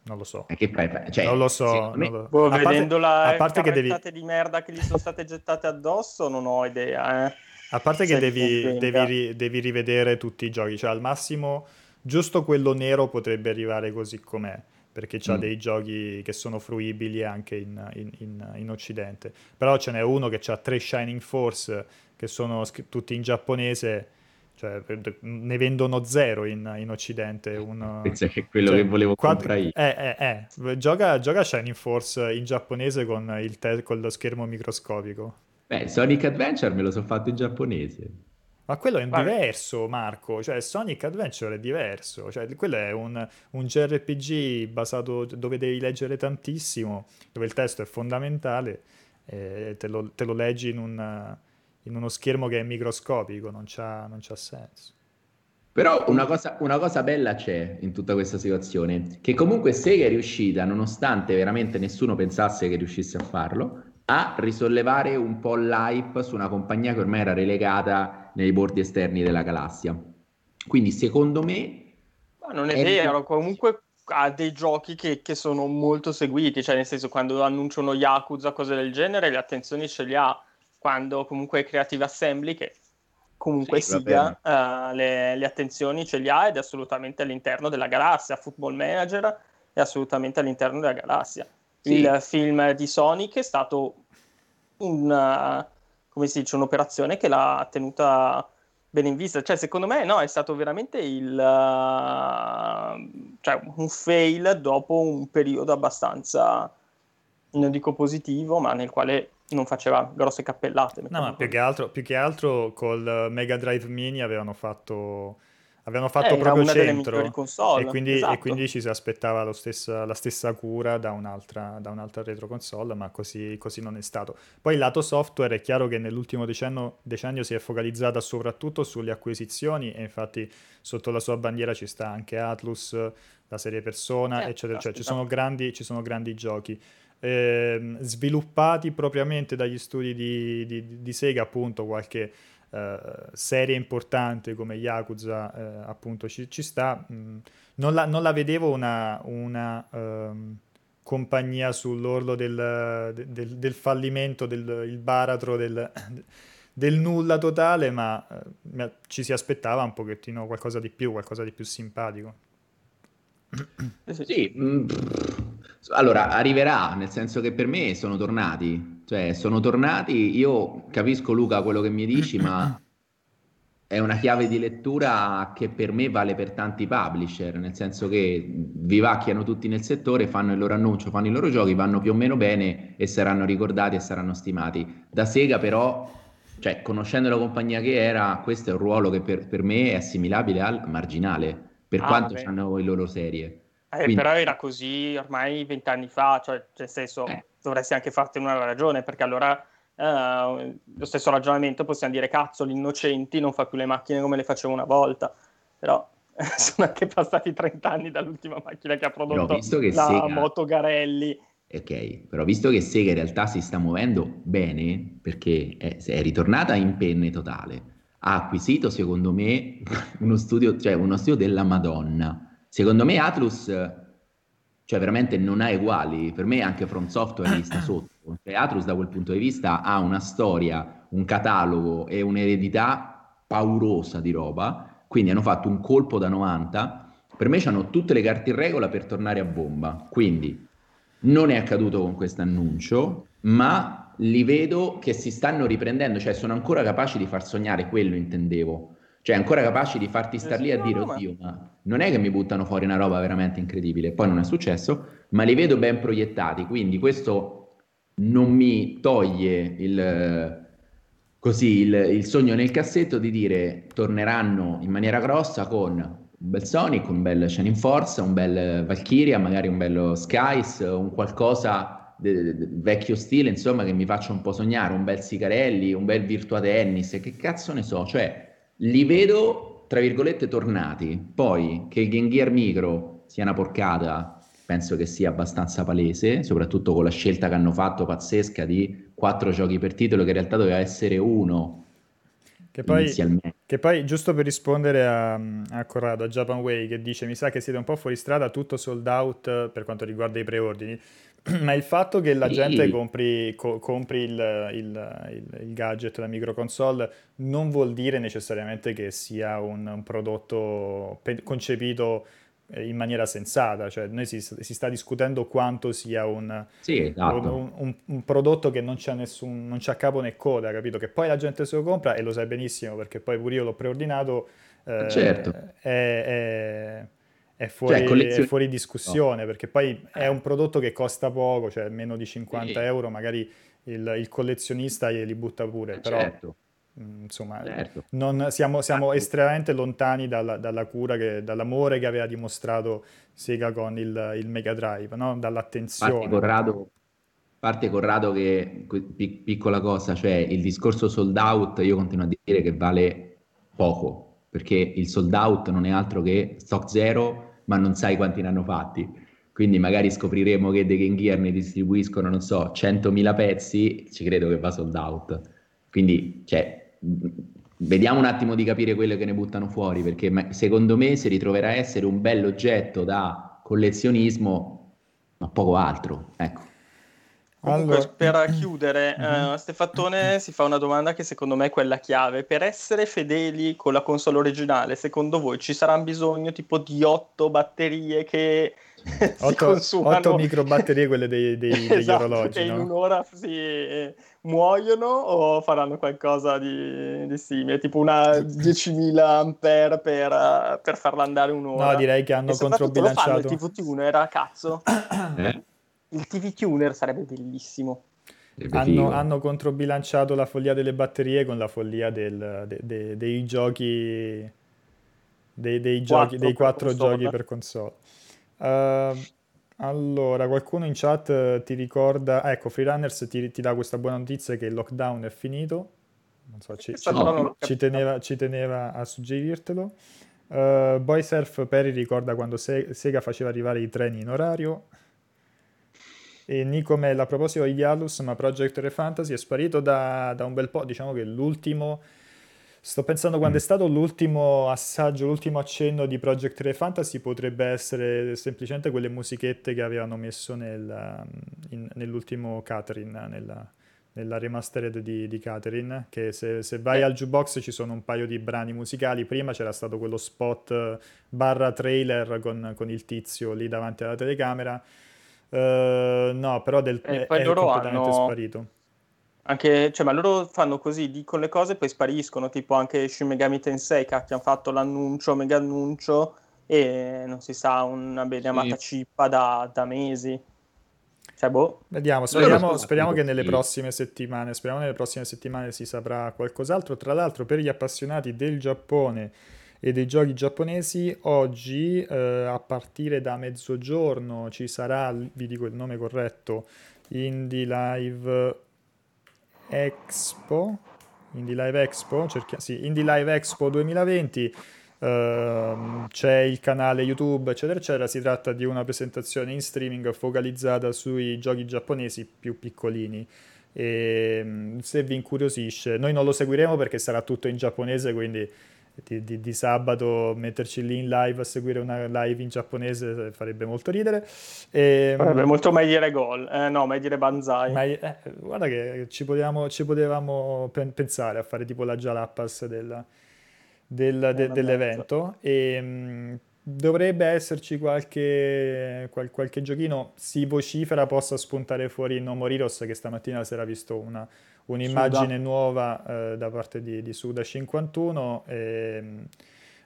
Speaker 1: Non lo so.
Speaker 2: Che fai? Cioè,
Speaker 1: non lo so.
Speaker 3: Me...
Speaker 1: Non lo...
Speaker 3: Boh, a vedendo parte, a parte che devi... di merda che gli sono state gettate addosso, non ho idea. Eh.
Speaker 1: A parte che devi, devi, devi, rivedere tutti i giochi, cioè al massimo giusto quello nero potrebbe arrivare così com'è perché ha mm. dei giochi che sono fruibili anche in, in, in, in Occidente. Però ce n'è uno che ha tre Shining Force che sono sc- tutti in giapponese, cioè ne vendono zero in, Occidente. Un,
Speaker 2: Pensa che è quello cioè, che volevo quad- comprare io.
Speaker 1: Eh, eh, eh. Gioca, gioca, Shining Force in giapponese con, il te- con lo schermo microscopico.
Speaker 2: Beh, Sonic Adventure me lo sono fatto in giapponese.
Speaker 1: Ma quello è Vabbè. diverso, Marco. Cioè, Sonic Adventure è diverso. Cioè, quello è un, un JRPG basato dove devi leggere tantissimo, dove il testo è fondamentale, e te lo, te lo leggi in, un, in, uno schermo che è microscopico, non c'ha, non c'ha senso.
Speaker 2: Però una cosa, una cosa, bella c'è in tutta questa situazione, che comunque Sega è riuscita, nonostante veramente nessuno pensasse che riuscisse a farlo, a risollevare un po' l'hype su una compagnia che ormai era relegata nei bordi esterni della galassia. Quindi secondo me...
Speaker 3: Ma non è, è vero, comunque ha dei giochi che, che, sono molto seguiti, cioè nel senso quando annunciano Yakuza, cose del genere, le attenzioni ce le ha, quando comunque Creative Assembly, che comunque sì, sia, uh, le, le, attenzioni ce le ha ed è assolutamente all'interno della galassia, Football Manager è assolutamente all'interno della galassia. Sì. Il film di Sonic è stato una, come si dice, un'operazione che l'ha tenuta bene in vista. Cioè, secondo me, no, è stato veramente il, uh, cioè, un fail dopo un periodo abbastanza, non dico positivo, ma nel quale non faceva grosse cappellate.
Speaker 1: No, ma più che, altro, più che altro col Mega Drive Mini avevano fatto Avevano fatto eh, proprio centro console, e, quindi, esatto. e, quindi, ci si aspettava stessa, la stessa cura da un'altra, da un'altra retro console, ma così, così, non è stato. Poi il lato software è chiaro che nell'ultimo decennio, decennio, si è focalizzata soprattutto sulle acquisizioni e infatti sotto la sua bandiera ci sta anche Atlus, la serie Persona, eh, eccetera, eccetera. Ci sono grandi, ci sono grandi giochi. Eh, sviluppati propriamente dagli studi di, di, di Sega, appunto, qualche eh, serie importante come Yakuza eh, appunto ci, ci sta, mm, non, la, non, la, vedevo una, una um, compagnia sull'orlo del, del, del fallimento, del baratro, del, del nulla totale, ma eh, ci si aspettava un pochettino qualcosa di più, qualcosa di più simpatico.
Speaker 2: Sì, mm, allora arriverà, nel senso che per me sono tornati, cioè, sono tornati, io capisco Luca quello che mi dici, ma è una chiave di lettura che per me vale per tanti publisher, nel senso che vivacchiano tutti nel settore, fanno il loro annuncio, fanno i loro giochi, vanno più o meno bene e saranno ricordati e saranno stimati. Da Sega però, cioè, conoscendo la compagnia che era, questo è un ruolo che per, per me è assimilabile al marginale, per ah, quanto hanno le loro serie.
Speaker 3: Eh, Quindi... Però era così ormai vent'anni fa, cioè nel senso eh. dovresti anche farti una ragione, perché allora eh, lo stesso ragionamento possiamo dire cazzo, gli innocenti non fa più le macchine come le faceva una volta, però sono anche passati 30 anni dall'ultima macchina che ha prodotto che la Sega... Moto Garelli.
Speaker 2: Ok, però visto che Sega in realtà si sta muovendo bene, perché è, è ritornata in penne totale, ha acquisito secondo me uno studio, cioè uno studio della Madonna Secondo me Atlus, cioè veramente non ha uguali, per me anche From Software sta sotto. Cioè, Atlus da quel punto di vista ha una storia, un catalogo e un'eredità paurosa di roba, quindi hanno fatto un colpo da 90. Per me hanno tutte le carte in regola per tornare a bomba, quindi non è accaduto con questo annuncio, ma li vedo che si stanno riprendendo, cioè sono ancora capaci di far sognare, quello intendevo cioè ancora capaci di farti star lì a dire oddio ma non è che mi buttano fuori una roba veramente incredibile poi non è successo ma li vedo ben proiettati quindi questo non mi toglie il così il, il, sogno nel cassetto di dire torneranno in maniera grossa con un bel Sonic, un bel Shining Force, un bel Valkyria, magari un bello Skies, un qualcosa de, de, vecchio stile, insomma, che mi faccia un po' sognare, un bel Sicarelli, un bel Virtua Tennis, che cazzo ne so, cioè li vedo tra virgolette tornati. Poi che il Game Gear Micro sia una porcata, penso che sia abbastanza palese, soprattutto con la scelta che hanno fatto pazzesca di quattro giochi per titolo, che in realtà doveva essere uno.
Speaker 1: Che poi, che poi giusto per rispondere a, a, Corrado, a Japan Way, che dice mi sa che siete un po' fuori strada, tutto sold out per quanto riguarda i preordini, ma il fatto che la gente compri, co- compri il, il, il, il, gadget, la microconsole, non vuol dire necessariamente che sia un, un prodotto pe- concepito eh, in maniera sensata, cioè noi si, si sta discutendo quanto sia un,
Speaker 2: sì, esatto.
Speaker 1: un, un, un, prodotto che non c'ha, nessun, non c'ha capo né coda, capito? Che poi la gente se lo compra e lo sai benissimo perché poi pure io l'ho preordinato.
Speaker 2: Eh, certo.
Speaker 1: È, è, è fuori, cioè, collezion... è fuori discussione no. perché poi è un prodotto che costa poco, cioè meno di 50 sì. euro, magari il, il, collezionista glieli butta pure, eh, però
Speaker 2: certo.
Speaker 1: mh, mm, insomma certo. non, siamo, siamo ah, estremamente lontani dalla, dalla, cura, che, dall'amore che aveva dimostrato Sega con il, il Mega Drive, no? dall'attenzione.
Speaker 2: Parte Corrado, parte Corrado che, piccola cosa, cioè il discorso sold out io continuo a dire che vale poco, perché il sold out non è altro che stock zero, ma non sai quanti ne hanno fatti. Quindi magari scopriremo che dei Game Gear ne distribuiscono, non so, 100.000 pezzi, ci credo che va sold out. Quindi, cioè, vediamo un attimo di capire quello che ne buttano fuori, perché secondo me si ritroverà a essere un bell'oggetto da collezionismo, ma poco altro. Ecco.
Speaker 3: Comunque, allora... per chiudere, uh, Stefattone si fa una domanda che secondo me è quella chiave. Per essere fedeli con la console originale, secondo voi ci sarà bisogno tipo di otto batterie che
Speaker 1: 8, 8 micro batterie, quelle dei, dei, degli esatto, orologi,
Speaker 3: che
Speaker 1: no?
Speaker 3: in un'ora si muoiono o faranno qualcosa di, di simile, tipo una 10.000 ampere per, per farla andare un'ora?
Speaker 1: No, direi che hanno controbilanciato.
Speaker 3: il TV Tuner, a cazzo. Eh? Il TV Tuner sarebbe bellissimo.
Speaker 1: Hanno, hanno, controbilanciato la follia delle batterie con la follia del, de, de, dei giochi dei, dei, giochi, dei quattro giochi per console. Uh, allora, qualcuno in chat ti ricorda, ah, ecco, Freerunners ti, ti dà questa buona notizia che il lockdown è finito. Non so, ci, ci, no. ci, teneva, ci teneva, a suggerirtelo. Uh, Boysurf Perry ricorda quando Se- Sega faceva arrivare i treni in orario. E Nico Mella, a proposito di Yalus, ma Project Re Fantasy è sparito da, da, un bel po', diciamo che l'ultimo... Sto pensando quando mm. è stato l'ultimo assaggio, l'ultimo accenno di Project Re Fantasy potrebbe essere semplicemente quelle musichette che avevano messo nel, in, nell'ultimo Catherine, nella, nella remastered di, di Catherine, che se, se vai al jukebox ci sono un paio di brani musicali, prima c'era stato quello spot barra trailer con, con il tizio lì davanti alla telecamera, Uh, no, però del,
Speaker 3: e poi
Speaker 1: è
Speaker 3: loro
Speaker 1: completamente
Speaker 3: hanno...
Speaker 1: sparito.
Speaker 3: Anche, cioè, ma loro fanno così, dicono le cose e poi spariscono, tipo anche Shin Megami Tensei che hanno fatto l'annuncio, mega annuncio e non si sa, una bene amata sì. cippa da, da, mesi. Cioè, boh.
Speaker 1: Vediamo, speriamo, speriamo che nelle prossime settimane, speriamo nelle prossime settimane si saprà qualcos'altro. Tra l'altro, per gli appassionati del Giappone e dei giochi giapponesi, oggi eh, a partire da mezzogiorno ci sarà, vi dico il nome corretto, Indie Live Expo, Indie Live Expo, cerchia- sì, Indie Live Expo 2020, uh, ehm, c'è il canale YouTube, eccetera, eccetera. Si tratta di una presentazione in streaming focalizzata sui giochi giapponesi più piccolini. E mm, se vi incuriosisce, noi non lo seguiremo perché sarà tutto in giapponese, quindi di, di, di, sabato metterci lì in live a seguire una live in giapponese farebbe molto ridere.
Speaker 3: E, ehm, farebbe molto mai dire gol, eh, no, mai dire banzai.
Speaker 1: Ma, eh, guarda che ci potevamo, ci potevamo pen- pensare a fare tipo la Jalapas del, del, de, dell'evento e mh, mm, dovrebbe esserci qualche, qual, qualche giochino, si vocifera possa spuntare fuori No Moriros che stamattina si era visto una un'immagine Suda. nuova eh, da parte di, di Suda 51 e, mm,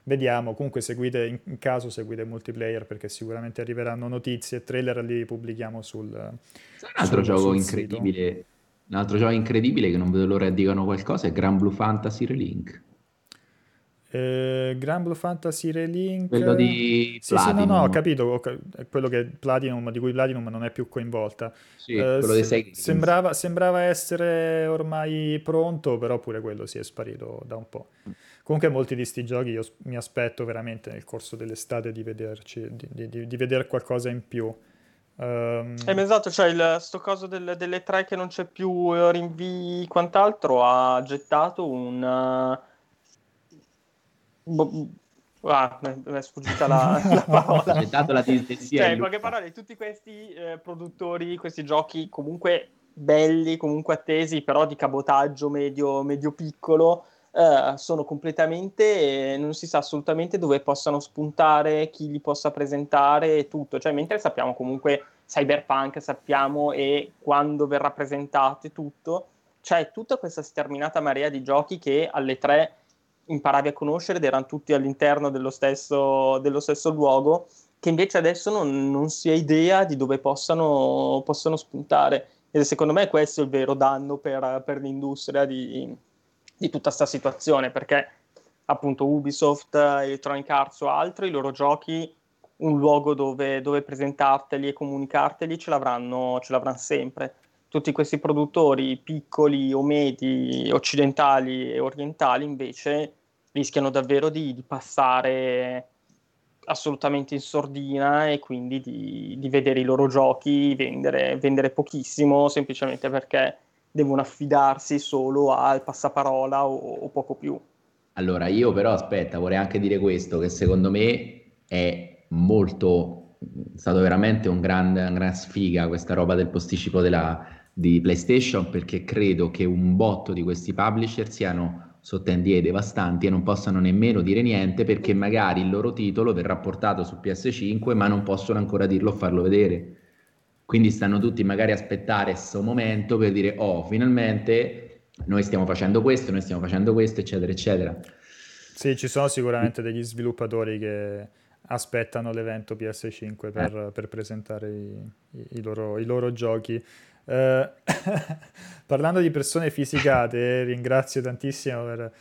Speaker 1: vediamo, comunque seguite in, caso seguite il multiplayer perché sicuramente arriveranno notizie e trailer li pubblichiamo sul
Speaker 2: un altro sul, gioco sul incredibile
Speaker 1: sito.
Speaker 2: Un altro gioco incredibile che non vedo l'ora che dicano qualcosa è Grand Blue Fantasy Relink.
Speaker 1: Eh, Grand Blue Fantasy Relink.
Speaker 2: Quello di
Speaker 1: sì, sì, no, no, ho capito è quello che Platinum, di cui Platinum non è più coinvolta.
Speaker 2: Sì, eh, quello dei sei
Speaker 1: sembrava, sembrava, essere ormai pronto però pure quello si è sparito da un po' comunque molti di questi giochi io mi aspetto veramente nel corso dell'estate di vederci di, di, di vedere qualcosa in più.
Speaker 3: Um... Eh, esatto, cioè il, sto coso del, delle tre che non c'è più eh, rinvii quant'altro ha gettato un Bo- Ah, mi è sfuggita la, la parola.
Speaker 2: C'è dato la dislessia.
Speaker 3: Cioè, in poche parole, tutti questi eh, produttori, questi giochi comunque belli, comunque attesi, però di cabotaggio medio, medio piccolo, eh, sono completamente, eh, non si sa assolutamente dove possano spuntare, chi li possa presentare e tutto. Cioè, mentre sappiamo comunque Cyberpunk, sappiamo e quando verrà presentato e tutto, c'è tutta questa sterminata marea di giochi che alle tre imparavi a conoscere ed erano tutti all'interno dello stesso, dello stesso luogo, che invece adesso non, non, si ha idea di dove possano, possano, spuntare. E secondo me questo è il vero danno per, per l'industria di, di tutta questa situazione, perché appunto Ubisoft, Electronic Arts o altri, i loro giochi, un luogo dove, dove presentarteli e comunicarteli ce l'avranno, ce l'avranno sempre tutti questi produttori piccoli o medi, occidentali e orientali, invece rischiano davvero di, di passare assolutamente in sordina e quindi di, di vedere i loro giochi vendere, vendere, pochissimo semplicemente perché devono affidarsi solo al passaparola o, o, poco più.
Speaker 2: Allora, io però aspetta, vorrei anche dire questo, che secondo me è molto, è stato veramente un gran, una gran sfiga questa roba del posticipo della, di PlayStation perché credo che un botto di questi publisher siano sotto NDA devastanti e non possano nemmeno dire niente perché magari il loro titolo verrà portato su PS5 ma non possono ancora dirlo o farlo vedere. Quindi stanno tutti magari a aspettare questo momento per dire oh finalmente noi stiamo facendo questo, noi stiamo facendo questo eccetera eccetera.
Speaker 1: Sì, ci sono sicuramente degli sviluppatori che aspettano l'evento PS5 per, eh. per presentare i, i, loro, i loro giochi. Eh, parlando di persone fisicate, ringrazio tantissimo per...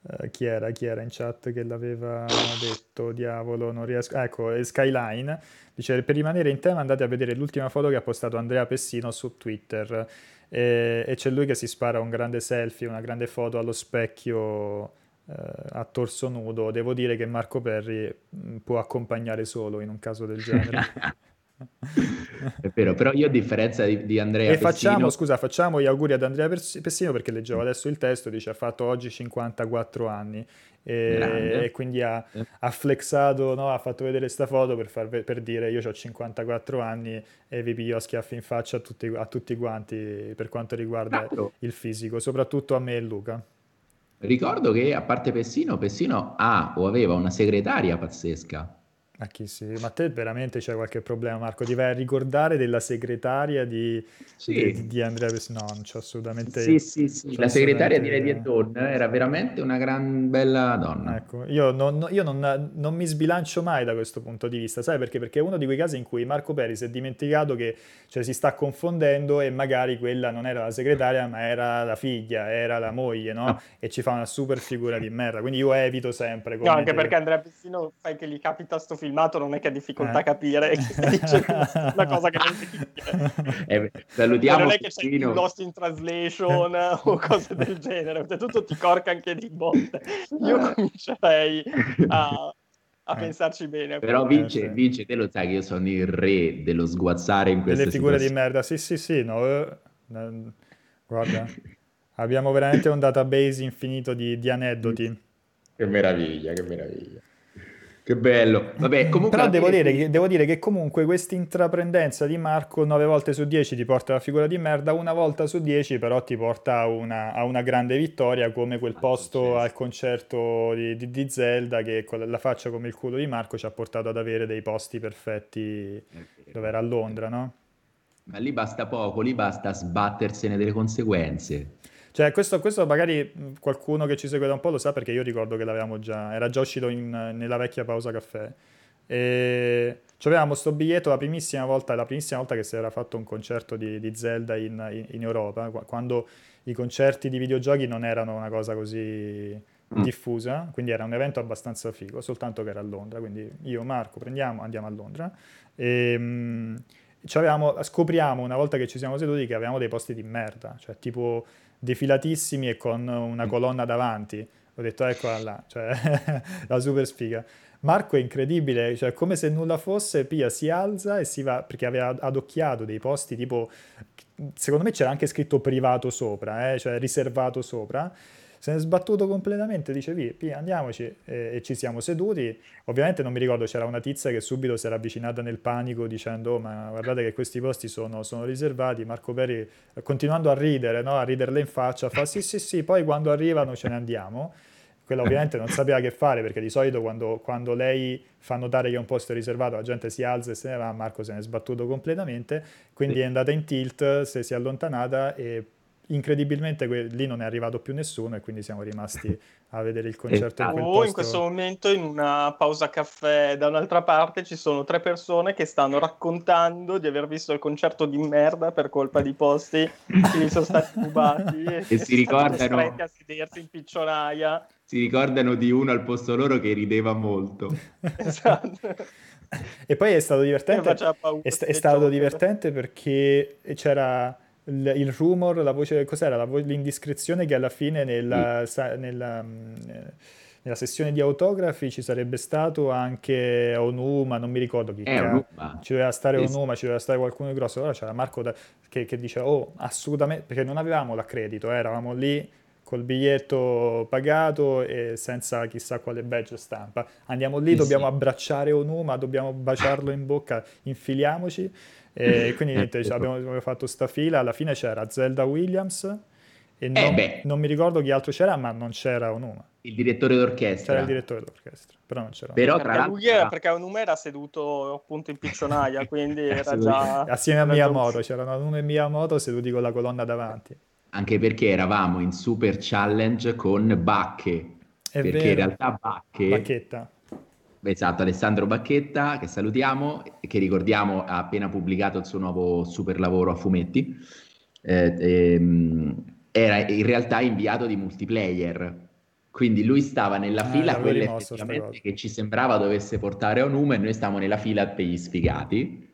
Speaker 1: Uh, chi, era, chi era in chat che l'aveva detto? Diavolo, non riesco. ecco, Skyline dice: Per rimanere in tema, andate a vedere l'ultima foto che ha postato Andrea Pessino su Twitter. E, e c'è lui che si spara un grande selfie, una grande foto allo specchio uh, a torso nudo. Devo dire che Marco Perri mm, può accompagnare solo in un caso del genere.
Speaker 2: È vero, però io a differenza di, di Andrea
Speaker 1: e Pessino... facciamo, scusa, facciamo gli auguri ad Andrea Pessino perché leggevo adesso il testo, dice ha fatto oggi 54 anni e, e quindi ha, eh. ha flexato, no? ha fatto vedere questa foto per, far, per dire io ho 54 anni e vi piglio a schiaffi in faccia a tutti, a tutti quanti per quanto riguarda Bravo. il fisico, soprattutto a me e Luca.
Speaker 2: Ricordo che a parte Pessino, Pessino ha o aveva una segretaria pazzesca
Speaker 1: ma chi sì? Ma te veramente c'è qualche problema, Marco? Ti vai a ricordare della segretaria di, sì. di, di Andrea Pes- No, non c'è assolutamente...
Speaker 2: Sì, sì, sì. La segretaria di Lady Dawn era veramente una gran bella donna.
Speaker 1: Ecco, io, non, io non, non, mi sbilancio mai da questo punto di vista, sai perché? Perché è uno di quei casi in cui Marco Peri si è dimenticato che cioè, si sta confondendo e magari quella non era la segretaria, ma era la figlia, era la moglie, no? Ah. E ci fa una super figura di merda. Quindi io evito sempre...
Speaker 3: No, anche dire... perché Andrea Pessino, fai che gli capita sto film filmato non è che ha difficoltà eh. a capire che stai dicendo una cosa che non si capisce.
Speaker 2: Eh, salutiamo
Speaker 3: non è che c'è il Lost in Translation o cose del genere, tutto ti corca anche di botte. Io comincerei a, a eh. pensarci bene.
Speaker 2: Però vince, eh, vince, te lo sai che io sono il re dello sguazzare in queste
Speaker 1: Delle figure situazioni. di merda, sì sì sì, no, eh, guarda, abbiamo veramente un database infinito di, di aneddoti.
Speaker 2: Che meraviglia, che meraviglia. Che bello. Vabbè, comunque
Speaker 1: Però devo dire, che, devo dire, che, comunque questa intraprendenza di Marco 9 volte su 10 ti porta a figura di merda, una volta su 10 però ti porta a una, a una grande vittoria come quel posto al concerto di, di, di, Zelda che con la faccia come il culo di Marco ci ha portato ad avere dei posti perfetti dove era a Londra, no?
Speaker 2: Ma lì basta poco, lì basta sbattersene delle conseguenze.
Speaker 1: Cioè, questo, questo, magari qualcuno che ci segue da un po' lo sa perché io ricordo che l'avevamo già, era già uscito in, nella vecchia pausa caffè. E avevamo sto biglietto la primissima volta, la primissima volta che si era fatto un concerto di, di Zelda in, in, in, Europa, quando i concerti di videogiochi non erano una cosa così mm. diffusa, quindi era un evento abbastanza figo, soltanto che era a Londra, quindi io, Marco, prendiamo, andiamo a Londra e... Mh, scopriamo una volta che ci siamo seduti che avevamo dei posti di merda, cioè tipo defilatissimi e con una mm. colonna davanti. Ho detto eccola là, cioè la super sfiga. Marco è incredibile, cioè come se nulla fosse, Pia si alza e si va, perché aveva adocchiato dei posti tipo, secondo me c'era anche scritto privato sopra, eh, cioè riservato sopra, se ne è sbattuto completamente, dice via, andiamoci e, e, ci siamo seduti. Ovviamente non mi ricordo, c'era una tizia che subito si era avvicinata nel panico dicendo oh, ma guardate che questi posti sono, sono riservati, Marco Peri continuando a ridere, no? a riderle in faccia, fa sì sì sì, poi quando arrivano ce ne andiamo quella ovviamente non sapeva che fare perché di solito quando, quando, lei fa notare che è un posto riservato la gente si alza e se ne va, Marco se ne è sbattuto completamente, quindi sì. è andata in tilt, si è allontanata e incredibilmente que- lì non è arrivato più nessuno e quindi siamo rimasti a vedere il concerto in quel
Speaker 3: oh,
Speaker 1: posto.
Speaker 3: in questo momento in una pausa caffè da un'altra parte ci sono tre persone che stanno raccontando di aver visto il concerto di merda per colpa di posti che gli sono stati rubati
Speaker 2: e, e si ricordano
Speaker 3: a sedersi in piccionaia
Speaker 2: si ricordano di uno al posto loro che rideva molto.
Speaker 3: Esatto.
Speaker 1: E poi è stato divertente. È, st- è stato divertente perché c'era il, il rumor, la voce, cos'era? Vo- l'indiscrezione che alla fine nella, mm. sa, nella, mm, nella, sessione di autografi ci sarebbe stato anche Onuma, non mi ricordo chi
Speaker 2: era.
Speaker 1: Ci doveva stare Onuma, ci doveva stare qualcuno di grosso. Allora c'era Marco da, che, che dice, oh, assolutamente, perché non avevamo l'accredito, eh, eravamo lì col biglietto pagato e senza chissà quale badge stampa. Andiamo lì, sì, dobbiamo sì. abbracciare Onuma, dobbiamo baciarlo in bocca, infiliamoci. E quindi niente, cioè, abbiamo, abbiamo, fatto sta fila, alla fine c'era Zelda Williams e eh, non, eh non, mi ricordo chi altro c'era, ma non c'era Onuma.
Speaker 2: Il direttore d'orchestra.
Speaker 1: C'era il direttore d'orchestra, però non c'era
Speaker 2: però,
Speaker 3: perché, lui era, perché Onuma era seduto appunto in piccionaia, quindi era già...
Speaker 1: Assieme a Miyamoto, c'erano Onuma e Miyamoto seduti con la colonna davanti.
Speaker 2: Anche perché eravamo in Super Challenge con Bacche. È perché vero. in realtà Bacche...
Speaker 1: Bacchetta
Speaker 2: Esatto, Alessandro Bacchetta, che salutiamo e che ricordiamo ha appena pubblicato il suo nuovo super lavoro a fumetti. Eh, ehm, era in realtà inviato di multiplayer, quindi lui stava nella ah, fila quella effettivamente che ci sembrava dovesse portare a un numero e noi stavamo nella fila per gli sfigati.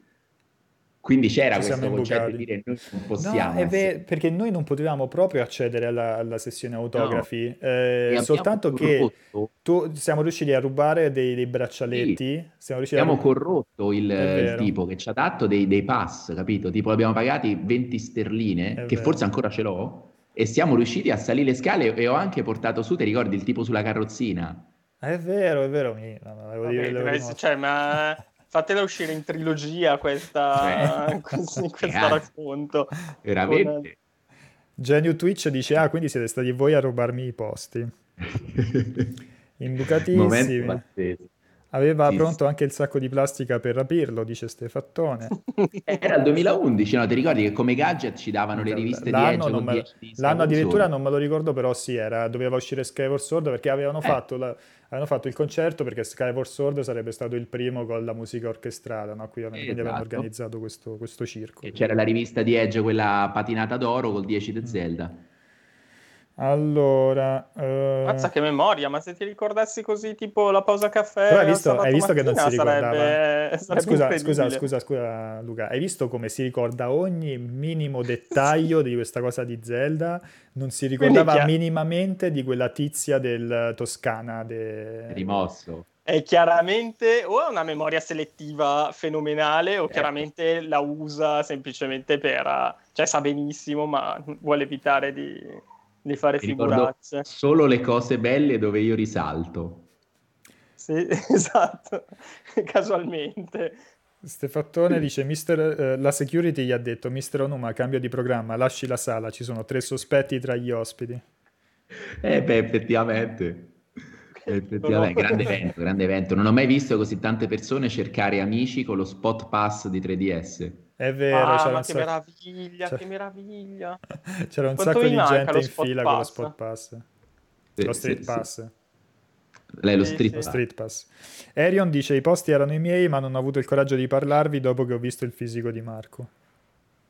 Speaker 2: Quindi c'era Ci questo concetto di dire noi non possiamo.
Speaker 1: No, ver- perché noi non potevamo proprio accedere alla, alla sessione autografi, no. eh, soltanto che tu, siamo riusciti a rubare dei, dei braccialetti.
Speaker 2: Sì. abbiamo a... corrotto il, il, tipo che ci ha dato dei, dei, pass, capito? Tipo l'abbiamo pagati 20 sterline, è che vero. forse ancora ce l'ho, e siamo riusciti a salire le scale e ho anche portato su, ti ricordi, il tipo sulla carrozzina?
Speaker 1: È vero, è vero, mi... no,
Speaker 3: okay, dire, cioè, ma fatela uscire in trilogia questa, eh. questo, questo racconto.
Speaker 2: Veramente.
Speaker 1: Genio Twitch dice, ah, quindi siete stati voi a rubarmi i posti. Imbucatissimi. Aveva sì, pronto sì. anche il sacco di plastica per rapirlo, dice Stefattone.
Speaker 2: Era il 2011, no? Ti ricordi che come gadget ci davano le riviste l'anno di Edge?
Speaker 1: Me... L'anno addirittura non me lo ricordo, però sì, era... doveva uscire Skyward Sword perché avevano, eh. fatto la... avevano, fatto il concerto perché Skyward Sword sarebbe stato il primo con la musica orchestrata, no? Quindi esatto. avevano organizzato questo, questo circo.
Speaker 2: E c'era la rivista di Edge, quella patinata d'oro col 10 di mm.
Speaker 1: Allora,
Speaker 3: eh... Mazza che memoria, ma se ti ricordassi così tipo la pausa caffè
Speaker 1: Però hai visto, hai visto che non si ricordava? Sarebbe, sarebbe scusa, scusa, scusa, scusa Luca, hai visto come si ricorda ogni minimo dettaglio di questa cosa di Zelda? Non si ricordava chiar- minimamente di quella tizia del Toscana. De...
Speaker 2: Rimosso.
Speaker 3: È chiaramente o è una memoria selettiva fenomenale o eh. chiaramente la usa semplicemente per... cioè sa benissimo ma vuole evitare di di fare Mi figuracce.
Speaker 2: Solo le cose belle dove io risalto.
Speaker 3: Sì, esatto, casualmente.
Speaker 1: Stefattone dice, Mister, eh, la security gli ha detto, Mister Onuma, cambio di programma, lasci la sala, ci sono tre sospetti tra gli ospiti.
Speaker 2: Eh beh, effettivamente. Effettivamente, grande evento, grande evento. Non ho mai visto così tante persone cercare amici con lo spot pass di 3DS.
Speaker 1: È vero,
Speaker 3: ah,
Speaker 1: c'era
Speaker 3: un che sacco... meraviglia, c'era... che meraviglia.
Speaker 1: C'era un Quanto sacco di gente in fila pass? con lo spot pass. Sì, lo street sì, pass. Sì.
Speaker 2: Lei lo street,
Speaker 3: sì.
Speaker 1: Lo street pass. Arion dice: I posti erano i miei, ma non ho avuto il coraggio di parlarvi dopo che ho visto il fisico di Marco.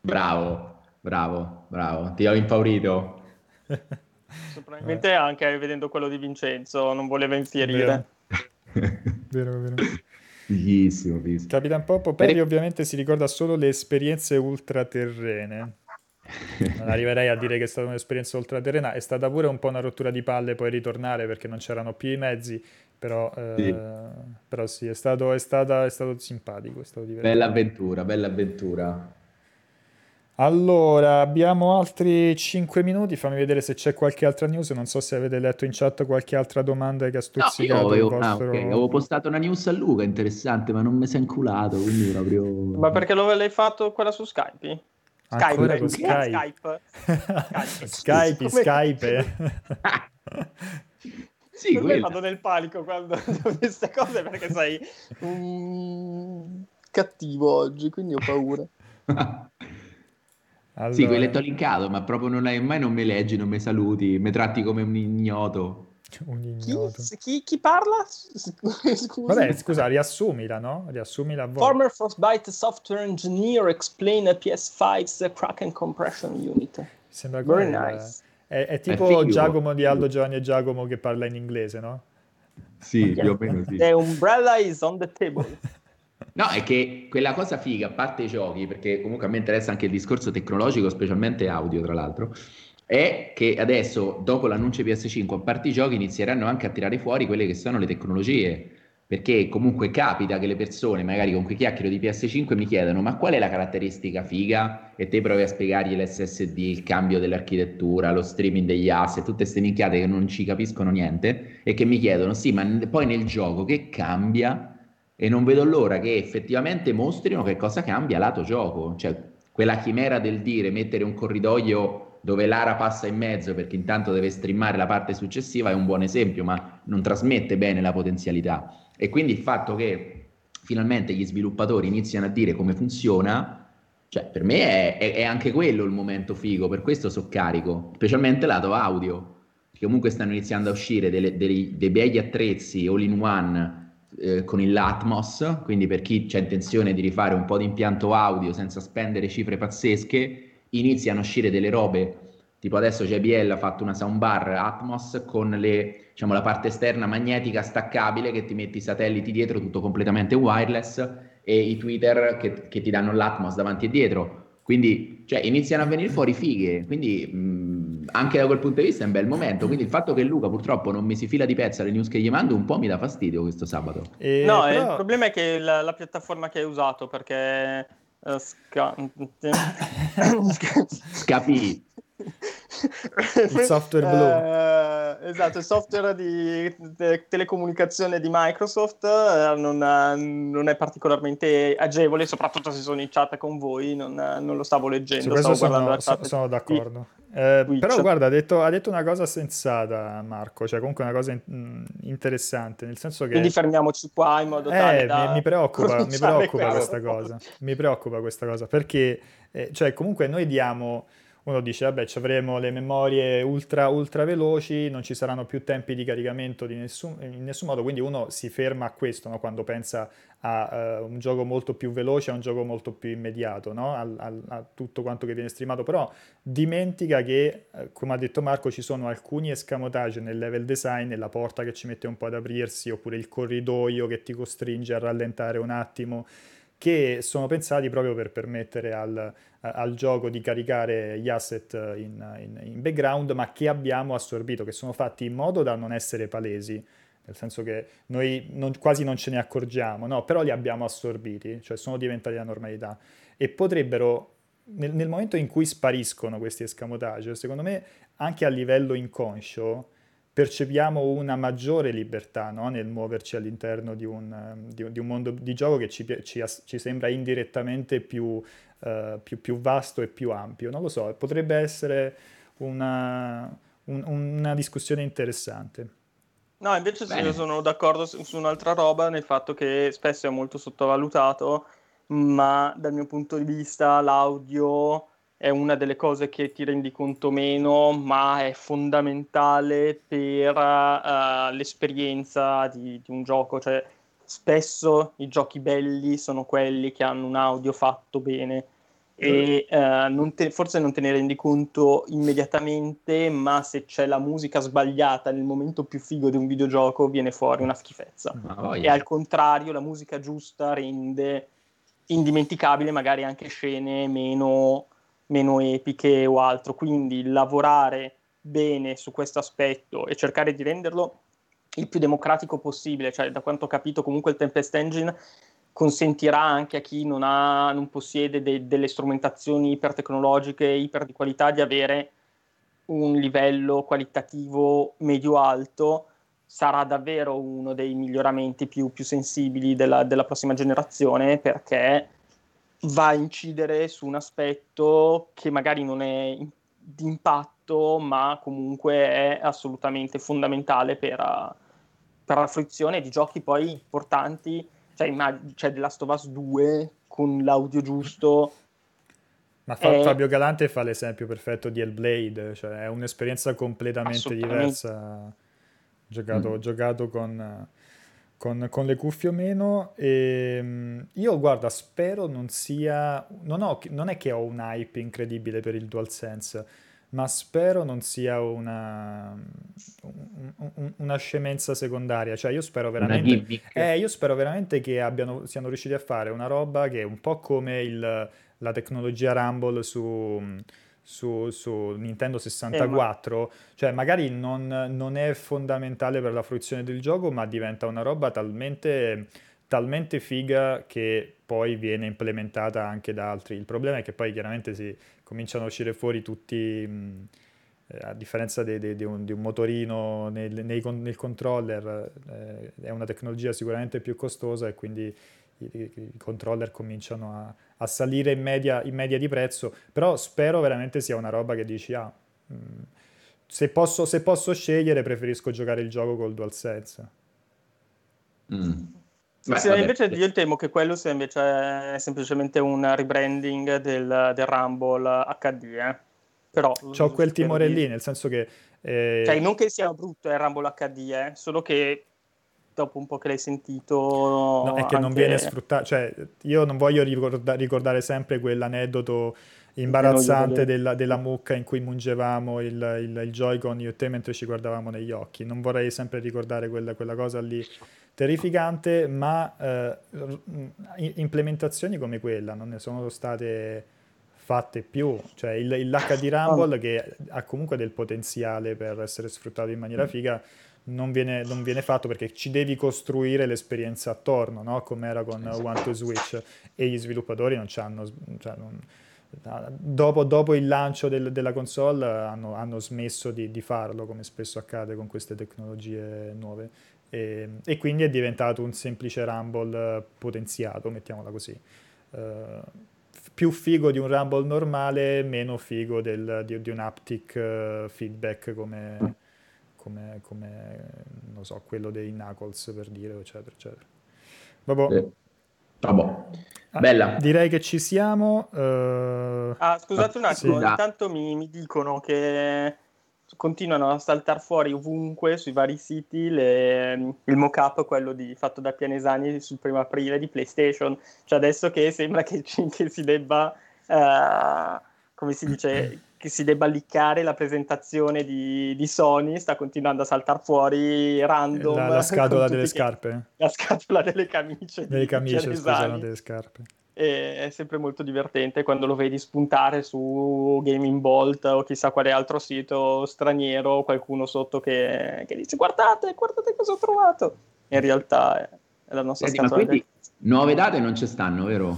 Speaker 2: Bravo, bravo, bravo. Ti ho impaurito.
Speaker 3: Probabilmente anche vedendo quello di Vincenzo non voleva infierire.
Speaker 1: Vero, vero.
Speaker 2: Fighissimo, fighissimo.
Speaker 1: Capitan Poppo Perry ovviamente si ricorda solo le esperienze ultraterrene. Non arriverei a dire che è stata un'esperienza ultraterrena, è stata pure un po' una rottura di palle poi ritornare perché non c'erano più i mezzi, però eh,
Speaker 2: Sì.
Speaker 1: però sì, è stato, è, stata- è stato simpatico, è stato divertente.
Speaker 2: Bella avventura, bella avventura.
Speaker 1: Allora, abbiamo altri 5 minuti, fammi vedere se c'è qualche altra news, non so se avete letto in chat qualche altra domanda che ha
Speaker 2: No, io
Speaker 1: stuzzicato il
Speaker 2: avevo, ah,
Speaker 1: vostro...
Speaker 2: ok, avevo postato una news a Luca interessante, ma non mi è inculato, quindi proprio...
Speaker 3: Ma perché lo l'hai fatto quella su Skype?
Speaker 1: Ancora
Speaker 3: Skype,
Speaker 1: con
Speaker 3: Skype.
Speaker 1: Skype.
Speaker 3: Skype.
Speaker 1: Skype, Skype.
Speaker 2: sì,
Speaker 3: Come vado nel panico quando dico queste cose perché sei un cattivo oggi, quindi ho paura.
Speaker 2: Sì,
Speaker 1: Allora,
Speaker 2: quelle t'ho linkato, ma proprio non hai, mai non mi leggi, non mi saluti, mi tratti come un ignoto.
Speaker 1: un
Speaker 3: Chi,
Speaker 1: ignoto.
Speaker 3: chi- chi parla? Scusa.
Speaker 1: Vabbè, scusa, riassumila, no? Riassumila voi.
Speaker 3: Former Frostbite software engineer explain a PS5's Kraken compression unit.
Speaker 1: Sembra
Speaker 3: Very nice.
Speaker 1: È, è tipo
Speaker 2: figo.
Speaker 1: Giacomo di Aldo, Giovanni e Giacomo che parla in inglese, no?
Speaker 2: Sì, più o meno sì.
Speaker 3: The umbrella is on the table.
Speaker 2: No, è che quella cosa figa, a parte i giochi, perché comunque a me interessa anche il discorso tecnologico, specialmente audio, tra l'altro, è che adesso, dopo l'annuncio PS5, a parte i giochi, inizieranno anche a tirare fuori quelle che sono le tecnologie. Perché comunque capita che le persone, magari con quei chiacchiero di PS5, mi chiedono: ma qual è la caratteristica figa? E te provi a spiegargli l'SSD, il cambio dell'architettura, lo streaming degli asset, tutte queste minchiate che non ci capiscono niente e che mi chiedono: sì, ma poi nel gioco che cambia? E non vedo l'ora che effettivamente mostrino che cosa cambia lato gioco, cioè quella chimera del dire mettere un corridoio dove l'ara passa in mezzo perché intanto deve streamare la parte successiva è un buon esempio, ma non trasmette bene la potenzialità. E quindi il fatto che finalmente gli sviluppatori iniziano a dire come funziona, cioè per me è, è- è anche quello il momento figo, per questo so carico, specialmente lato audio, perché comunque stanno iniziando a uscire delle- dei, dei begli attrezzi all in one eh, con il Atmos, quindi per chi c'ha intenzione di rifare un po' di impianto audio senza spendere cifre pazzesche, iniziano a uscire delle robe, tipo adesso JBL ha fatto una soundbar Atmos con le, diciamo, la parte esterna magnetica staccabile che ti metti i satelliti dietro, tutto completamente wireless, e i tweeter che, che ti danno l'Atmos davanti e dietro. Quindi cioè, iniziano a venire fuori fighe, quindi mh, anche da quel punto di vista è un bel momento. Quindi il fatto che Luca purtroppo non mi si fila di pezza le news che gli mando un po' mi dà fastidio questo sabato.
Speaker 1: E
Speaker 3: No, eh,
Speaker 1: però-
Speaker 3: il problema è che la, la piattaforma che hai usato perché eh, sca-
Speaker 2: Scapì.
Speaker 1: Il software
Speaker 3: Eh, esatto, il software di te- telecomunicazione di Microsoft eh, non, eh, non è particolarmente agevole, soprattutto se sono in chat con voi, non, eh, non lo stavo leggendo, stavo guardando
Speaker 1: sono,
Speaker 3: la chat.
Speaker 1: so- sono
Speaker 3: di-
Speaker 1: d'accordo. Eh, però guarda, ha detto, ha detto una cosa sensata Marco, cioè comunque una cosa in- mh, interessante, nel senso che...
Speaker 3: Quindi fermiamoci qua in modo tale
Speaker 1: Eh,
Speaker 3: da
Speaker 1: mi, mi preoccupa, mi preoccupa questa cosa. Mi preoccupa questa cosa perché, cioè, comunque noi diamo. Uno dice, vabbè, ci avremo le memorie ultra, ultra veloci, non ci saranno più tempi di caricamento di nessun, in nessun modo, quindi uno si ferma a questo no? quando pensa a eh, un gioco molto più veloce, a un gioco molto più immediato, no? Al- al- a tutto quanto che viene streamato, però dimentica che, eh, come ha detto Marco, ci sono alcuni escamotage nel level design, nella porta che ci mette un po' ad aprirsi, oppure il corridoio che ti costringe a rallentare un attimo, che sono pensati proprio per permettere al, al gioco di caricare gli asset in, in- in background, ma che abbiamo assorbito, che sono fatti in modo da non essere palesi. Nel senso che noi non- quasi non ce ne accorgiamo, no? Però li abbiamo assorbiti, cioè sono diventati la normalità. E potrebbero, nel, nel momento in cui spariscono questi escamotage, secondo me anche a livello inconscio percepiamo una maggiore libertà no? nel muoverci all'interno di un, ehm, di un- di un mondo di gioco che ci, ci ci sembra indirettamente più, eh, più- più vasto e più ampio. Non lo so, potrebbe essere una, un- una discussione interessante.
Speaker 3: No, invece sì, io sono d'accordo su, su un'altra roba, nel fatto che spesso è molto sottovalutato, ma dal mio punto di vista l'audio è una delle cose che ti rendi conto meno, ma è fondamentale per uh, l'esperienza di, di, un gioco. Cioè, spesso i giochi belli sono quelli che hanno un audio fatto bene e uh, non te, forse non te ne rendi conto immediatamente, ma se c'è la musica sbagliata nel momento più figo di un videogioco viene fuori una schifezza. Oh, yeah. E al contrario, la musica giusta rende indimenticabile magari anche scene meno meno epiche o altro. Quindi lavorare bene su questo aspetto e cercare di renderlo il più democratico possibile, cioè da quanto ho capito comunque il Tempest Engine consentirà anche a chi non, ha, non possiede de- delle strumentazioni ipertecnologiche, iper di qualità, di avere un livello qualitativo medio-alto, sarà davvero uno dei miglioramenti più, più sensibili della, della prossima generazione perché va a incidere su un aspetto che magari non è di impatto, ma comunque è assolutamente fondamentale per, uh, per la fruizione di giochi poi importanti. Cioè, immag- cioè The Last of Us 2 con l'audio giusto.
Speaker 1: Ma fa- è... Fabio Galante fa l'esempio perfetto di Hellblade, cioè è un'esperienza completamente diversa. Giocato, mm. giocato con con, con, le cuffie o meno. E, ehm, io guarda, spero non sia. Non, ho, non, è che ho un hype incredibile per il DualSense, ma spero non sia una, un, una scemenza secondaria. Cioè, io spero veramente. Eh, io spero veramente che abbiano, siano riusciti a fare una roba che è un po' come il, la tecnologia Rumble su su, su Nintendo 64, eh, ma... cioè magari non, non, è fondamentale per la fruizione del gioco, ma diventa una roba talmente, talmente figa che poi viene implementata anche da altri. Il problema è che poi chiaramente si cominciano a uscire fuori tutti... Mh, eh, a differenza di, di, di, un, di un, motorino nel, nei, nel controller, eh, è una tecnologia sicuramente più costosa e quindi i, i controller cominciano a, a salire in media, in media, di prezzo, però spero veramente sia una roba che dici, ah, mh, mm, se, posso, se posso scegliere preferisco giocare il gioco col DualSense.
Speaker 3: Mm. Beh, sì, invece io temo che quello sia invece semplicemente un rebranding del, del Rumble HD, eh. Però,
Speaker 1: C'ho quel timore lì, nel senso che...
Speaker 3: Eh... Cioè, non che sia brutto il Rumble HD, eh, solo che dopo un po' che l'hai sentito.
Speaker 1: No, è che anche... non viene sfruttato. Cioè, io non voglio ricorda- ricordare sempre quell'aneddoto imbarazzante della, della, mucca in cui mungevamo il, il, il Joy-Con io e te mentre ci guardavamo negli occhi. Non vorrei sempre ricordare quella, quella cosa lì terrificante, ma eh, implementazioni come quella non ne sono state fatte più. Cioè il, l'HD Rumble che ha comunque del potenziale per essere sfruttato in maniera figa non viene, non viene, fatto perché ci devi costruire l'esperienza attorno, no? come era con esatto. One to Switch e gli sviluppatori non hanno... Cioè non, dopo, dopo, il lancio del, della console hanno, hanno smesso di, di, farlo, come spesso accade con queste tecnologie nuove. E, e, quindi è diventato un semplice Rumble potenziato, mettiamola così. Uh, più figo di un Rumble normale, meno figo del, di, di, un haptic uh, feedback come come, come non so, quello dei Knuckles per dire, eccetera, eccetera. Vabbè.
Speaker 2: Eh. Vabbè. Ah, Bella.
Speaker 1: Direi che ci siamo. Uh...
Speaker 3: Ah, scusate un attimo, sì. intanto mi, mi, dicono che continuano a saltare fuori ovunque sui vari siti le, il mock-up, quello di, fatto da Pianesani sul primo aprile di PlayStation. Cioè adesso che sembra che, che si debba, uh, come si dice, che si debba liccare la presentazione di, di Sony, sta continuando a saltare fuori random.
Speaker 1: La, la scatola delle scarpe.
Speaker 3: La scatola delle camicie.
Speaker 1: Delle camicie, scusate, delle scarpe.
Speaker 3: E è sempre molto divertente quando lo vedi spuntare su Gaming Bolt o chissà quale altro sito straniero, qualcuno sotto che, che dice guardate, guardate cosa ho trovato. In realtà è, è la nostra Senti, scatola.
Speaker 2: Quindi, nuove date non ci stanno, vero?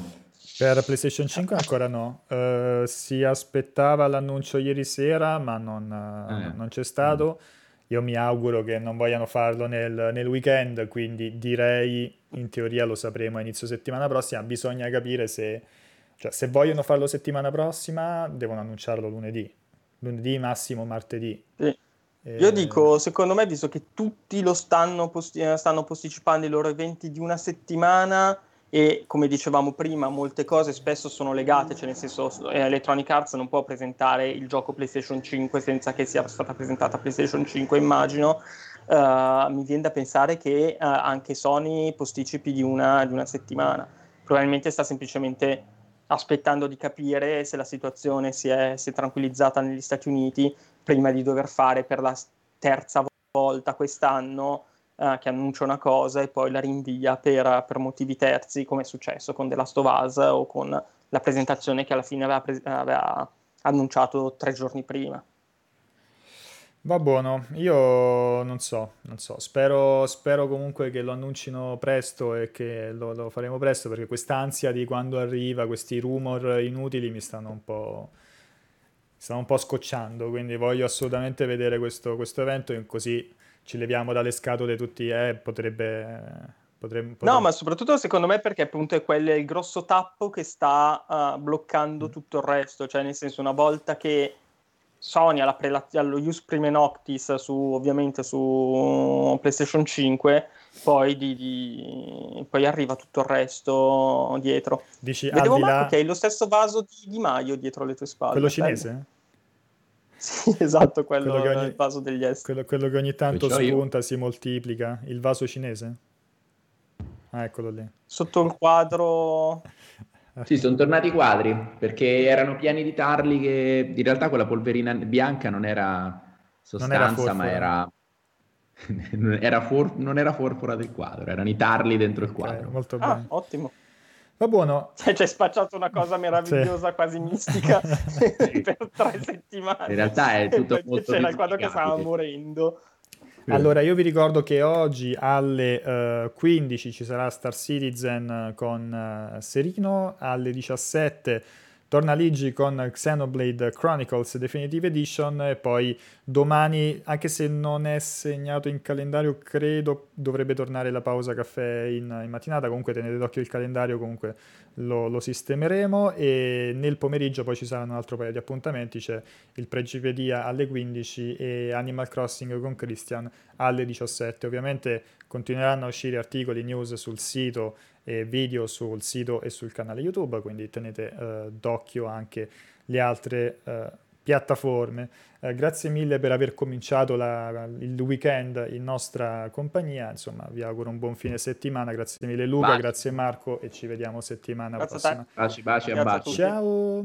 Speaker 1: Per PlayStation 5 ancora no, uh, si aspettava l'annuncio ieri sera ma non, uh, non c'è stato. Io mi auguro che non vogliano farlo nel, nel, weekend, quindi direi in teoria lo sapremo a inizio settimana prossima. Bisogna capire se, cioè, se vogliono farlo settimana prossima devono annunciarlo lunedì, lunedì massimo martedì.
Speaker 3: Sì. E... Io dico, secondo me, visto che tutti lo stanno, posti- stanno posticipando i loro eventi di una settimana e come dicevamo prima molte cose spesso sono legate, cioè nel senso eh, Electronic Arts non può presentare il gioco PlayStation 5 senza che sia stata presentata PlayStation 5 immagino, uh, mi viene da pensare che uh, anche Sony posticipi di una, di una settimana, probabilmente sta semplicemente aspettando di capire se la situazione si è, si è tranquillizzata negli Stati Uniti prima di dover fare per la terza volta quest'anno uh, che annuncia una cosa e poi la rinvia per, per, motivi terzi, come è successo con The Last of Us o con la presentazione che alla fine aveva, pre- aveva annunciato tre giorni prima.
Speaker 1: Va buono, io non so, non so, spero, spero comunque che lo annuncino presto e che lo, lo faremo presto perché quest'ansia di quando arriva, questi rumor inutili mi stanno un po', stanno un po' scocciando, quindi voglio assolutamente vedere questo, questo evento così ci leviamo dalle scatole tutti, eh, potrebbe... Potremmo, potremmo...
Speaker 3: No, ma soprattutto secondo me perché appunto è quello il grosso tappo che sta uh, bloccando mm. tutto il resto, cioè nel senso una volta che Sony alla pre- allo Use Prime Noctis su, ovviamente su PlayStation 5 poi, di, di, poi, arriva tutto il resto dietro
Speaker 1: Dici,
Speaker 3: vedevo
Speaker 1: là...
Speaker 3: Che hai lo stesso vaso di, di Maio dietro le tue spalle
Speaker 1: quello cinese?
Speaker 3: Sì, esatto, quello, quello che ogni, il vaso degli esteri.
Speaker 1: Quello, quello che ogni tanto spunta, io. si moltiplica. Il vaso cinese? Ah, eccolo lì.
Speaker 3: Sotto il quadro...
Speaker 2: Sì, sono tornati i quadri perché erano pieni di tarli che in realtà quella polverina bianca non era sostanza, non era ma era, era for... non era forfora del quadro, erano i tarli dentro il quadro. Okay,
Speaker 1: molto
Speaker 3: ah,
Speaker 1: bene.
Speaker 3: ottimo.
Speaker 1: Va buono.
Speaker 3: Cioè, ci hai spacciato una cosa meravigliosa, sì. quasi mistica, per tre settimane.
Speaker 2: In realtà è tutto molto
Speaker 3: C'era il quadro che stava morendo.
Speaker 1: Allora, io vi ricordo che oggi alle uh, 15 ci sarà Star Citizen con uh, Serino, alle 17 Torna Ligi con Xenoblade Chronicles Definitive Edition e poi domani, anche se non è segnato in calendario, credo dovrebbe tornare la pausa caffè in, in mattinata, comunque tenete d'occhio il calendario, comunque lo, lo, sistemeremo. E nel pomeriggio poi ci saranno un altro paio di appuntamenti, c'è il Pregipedia alle 15 e Animal Crossing con Christian alle 17. Ovviamente continueranno a uscire articoli, news sul sito e video sul sito e sul canale YouTube, quindi tenete uh, d'occhio anche le altre uh, piattaforme. Uh, grazie mille per aver cominciato la, il weekend in nostra compagnia, insomma vi auguro un buon fine settimana, grazie mille Luca, baci. grazie Marco e ci vediamo settimana
Speaker 3: grazie
Speaker 1: prossima.
Speaker 2: Baci, baci, baci.
Speaker 1: Ciao!